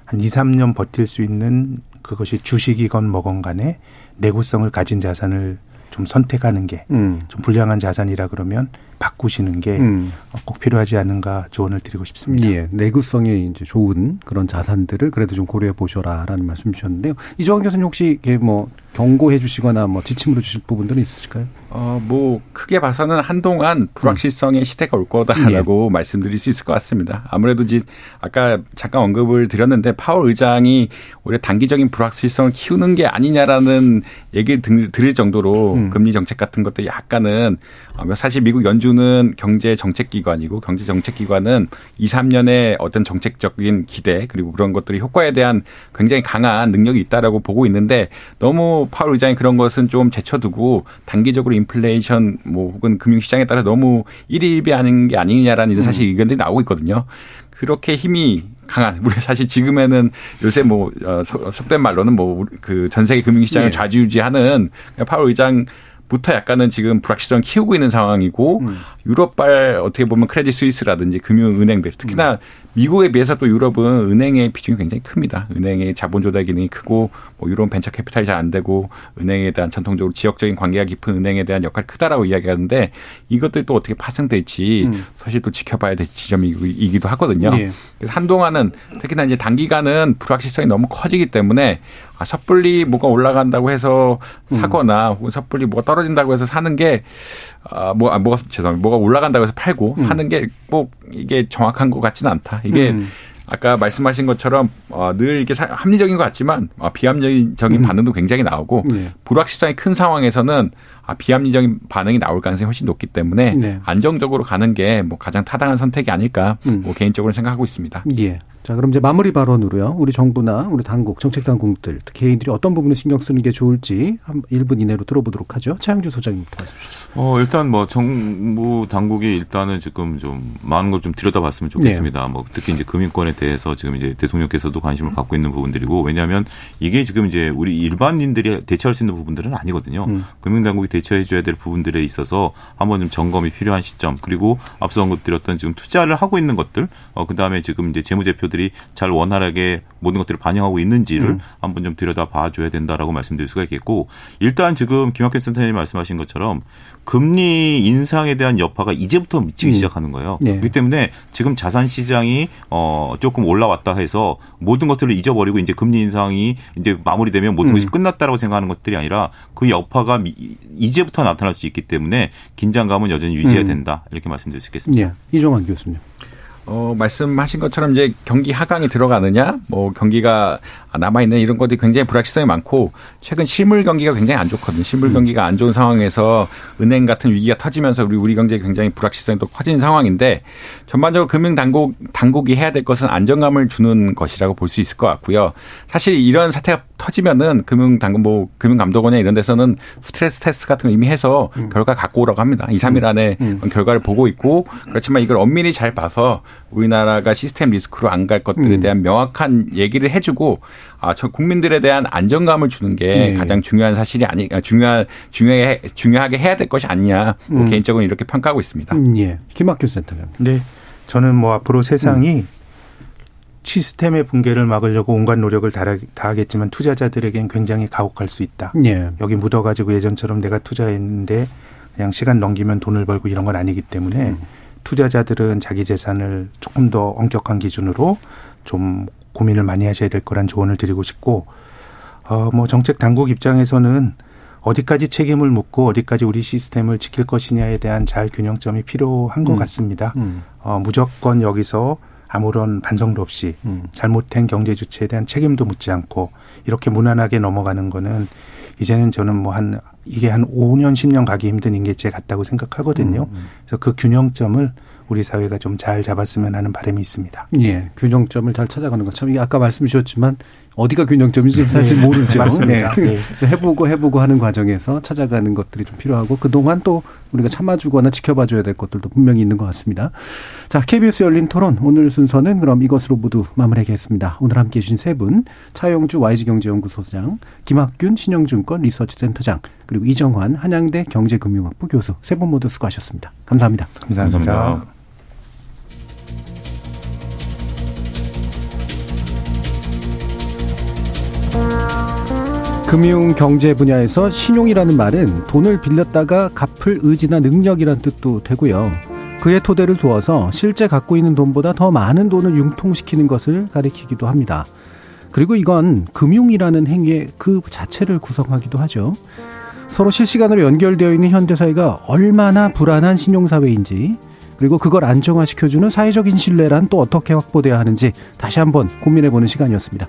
한 2, 3년 버틸 수 있는 그것이 주식이건 뭐건 간에 내구성을 가진 자산을 좀 선택하는 게좀 음. 불량한 자산이라 그러면 바꾸시는 게꼭 음. 필요하지 않은가 조언을 드리고 싶습니다. 예, 내구성이 이제 좋은 그런 자산들을 그래도 좀 고려해 보셔라라는 말씀 주셨는데요. 이정환 교수님 혹시 뭐 경고해 주시거나 뭐 지침으로 주실 부분들은 있으실까요? 어, 뭐, 크게 봐서는 한동안 불확실성의 시대가 올 거다라고 예. 말씀드릴 수 있을 것 같습니다. 아무래도 이제 아까 잠깐 언급을 드렸는데 파월 의장이 오히려 단기적인 불확실성을 키우는 게 아니냐라는 얘기를 들 을 정도로 음. 금리 정책 같은 것도 약간은 어, 사실 미국 연준은 경제 정책 기관이고 경제 정책 기관은 2, 3년의 어떤 정책적인 기대 그리고 그런 것들이 효과에 대한 굉장히 강한 능력이 있다라고 보고 있는데 너무 파월 의장이 그런 것은 좀 제쳐두고 단기적으로 인플레이션 뭐 혹은 금융시장에 따라 너무 일일비하는 게 아니냐라는 이런 사실 음. 의견들이 나오고 있거든요. 그렇게 힘이 강한 우리 사실 지금에는 요새 뭐 어, 속된 말로는 뭐 그 전 세계 금융시장을 예. 좌지우지하는 파월 의장 부터 약간은 지금 불확실성 키우고 있는 상황이고 음. 유럽발 어떻게 보면 크레딧 스위스라든지 금융은행들 특히나 음. 미국에 비해서 또 유럽은 은행의 비중이 굉장히 큽니다. 은행의 자본 조달 기능이 크고 뭐 유럽은 벤처 캐피탈이 잘 안 되고 은행에 대한 전통적으로 지역적인 관계가 깊은 은행에 대한 역할이 크다라고 이야기하는데 이것들이 또 어떻게 파생될지 음. 사실 또 지켜봐야 될 지점이기도 하거든요. 예. 그래서 한동안은 특히나 이제 단기간은 불확실성이 너무 커지기 때문에 아, 섣불리 뭐가 올라간다고 해서 사거나 음. 혹은 섣불리 뭐가 떨어진다고 해서 사는 게 아, 뭐, 아, 뭐가, 죄송합니다. 뭐가 올라간다고 해서 팔고 음. 사는 게꼭 이게 정확한 것 같지는 않다. 이게 음. 아까 말씀하신 것처럼 어, 늘 이게 합리적인 것 같지만 어, 비합리적인 음. 반응도 굉장히 나오고 네. 불확실성이 큰 상황에서는 아, 비합리적인 반응이 나올 가능성이 훨씬 높기 때문에 네. 안정적으로 가는 게 뭐 가장 타당한 선택이 아닐까 음. 뭐 개인적으로 생각하고 있습니다. 예. 자, 그럼 이제 마무리 발언으로요. 우리 정부나 우리 당국, 정책 당국들, 개인들이 어떤 부분을 신경 쓰는 게 좋을지 한 1분 이내로 들어보도록 하죠. 차영주 소장님부터 말씀 어, 일단 뭐 정부 당국이 일단은 지금 좀 많은 걸 좀 들여다봤으면 좋겠습니다. 네. 뭐 특히 이제 금융권에 대해서 지금 이제 대통령께서도 관심을 갖고 있는 부분들이고 왜냐하면 이게 지금 이제 우리 일반인들이 대처할 수 있는 부분들은 아니거든요. 음. 금융당국이 대처해 줘야 될 부분들에 있어서 한번 좀 점검이 필요한 시점 그리고 앞서 언급드렸던 지금 투자를 하고 있는 것들 어, 그다음에 지금 이제 재무제표들 것들이 잘 원활하게 모든 것들을 반영하고 있는지를 음. 한번 좀 들여다 봐줘야 된다라고 말씀드릴 수가 있겠고 일단 지금 김학현 센터장님 말씀하신 것처럼 금리 인상에 대한 여파가 이제부터 미치기 음. 시작하는 거예요. 네. 그렇기 때문에 지금 자산 시장이 어 조금 올라왔다 해서 모든 것들을 잊어버리고 이제 금리 인상이 이제 마무리되면 모든 것이 음. 끝났다라고 생각하는 것들이 아니라 그 여파가 이제부터 나타날 수 있기 때문에 긴장감은 여전히 유지해야 음. 된다 이렇게 말씀드릴 수 있겠습니다. 네. 이종환 교수님. 어, 말씀하신 것처럼 이제 경기 하강이 들어가느냐, 뭐 경기가 남아있는 이런 것들이 굉장히 불확실성이 많고, 최근 실물 경기가 굉장히 안 좋거든요. 실물 음. 경기가 안 좋은 상황에서 은행 같은 위기가 터지면서 우리, 우리 경제가 굉장히 불확실성이 또 커진 상황인데, 전반적으로 금융 당국, 당국이 해야 될 것은 안정감을 주는 것이라고 볼 수 있을 것 같고요. 사실 이런 사태가 터지면은 금융 당국, 뭐, 금융 감독원이나 이런 데서는 스트레스 테스트 같은 거 이미 해서 음. 결과 갖고 오라고 합니다. 2, 3일 안에 음. 결과를 보고 있고, 그렇지만 이걸 엄밀히 잘 봐서 우리나라가 시스템 리스크로 안 갈 것들에 음. 대한 명확한 얘기를 해주고 아, 저 국민들에 대한 안정감을 주는 게 네. 가장 중요한 사실이 아니 아, 중요한 중요해 중요하게 해야 될 것이 아니냐 뭐 음. 개인적으로 이렇게 평가하고 있습니다. 음, 예. 김학규 센터장. 네. 저는 뭐 앞으로 세상이 음. 시스템의 붕괴를 막으려고 온갖 노력을 다하겠지만 투자자들에겐 굉장히 가혹할 수 있다. 예. 여기 묻어가지고 예전처럼 내가 투자했는데 그냥 시간 넘기면 돈을 벌고 이런 건 아니기 때문에 음. 투자자들은 자기 재산을 조금 더 엄격한 기준으로 좀 고민을 많이 하셔야 될 거란 조언을 드리고 싶고 어 뭐 정책 당국 입장에서는 어디까지 책임을 묻고 어디까지 우리 시스템을 지킬 것이냐에 대한 잘 균형점이 필요한 것 음. 같습니다. 음. 어 무조건 여기서 아무런 반성도 없이 음. 잘못된 경제 주체에 대한 책임도 묻지 않고 이렇게 무난하게 넘어가는 거는 이제는 저는 뭐 한 이게 한 5년 10년 가기 힘든 인계체 같다고 생각하거든요. 음, 음. 그래서 그 균형점을 우리 사회가 좀 잘 잡았으면 하는 바람이 있습니다. 예. 균형점을 잘 찾아가는 것 참, 아까 말씀 주셨지만 어디가 균형점인지 사실 네. 모르죠. 맞습니다. 네. 네. 해보고 해보고 하는 과정에서 찾아가는 것들이 좀 필요하고 그동안 또 우리가 참아주거나 지켜봐줘야 될 것들도 분명히 있는 것 같습니다. 자, KBS 열린 토론 오늘 순서는 그럼 이것으로 모두 마무리하겠습니다. 오늘 함께해 주신 세 분, 차영주 YG경제연구소장, 김학균 신영증권 리서치센터장, 그리고 이정환 한양대 경제금융학부 교수 세 분 모두 수고하셨습니다. 감사합니다. 감사합니다. 감사합니다. 금융 경제 분야에서 신용이라는 말은 돈을 빌렸다가 갚을 의지나 능력이란 뜻도 되고요. 그의 토대를 두어서 실제 갖고 있는 돈보다 더 많은 돈을 융통시키는 것을 가리키기도 합니다. 그리고 이건 금융이라는 행위의 그 자체를 구성하기도 하죠. 서로 실시간으로 연결되어 있는 현대사회가 얼마나 불안한 신용사회인지, 그리고 그걸 안정화시켜주는 사회적인 신뢰란 또 어떻게 확보돼야 하는지 다시 한번 고민해보는 시간이었습니다.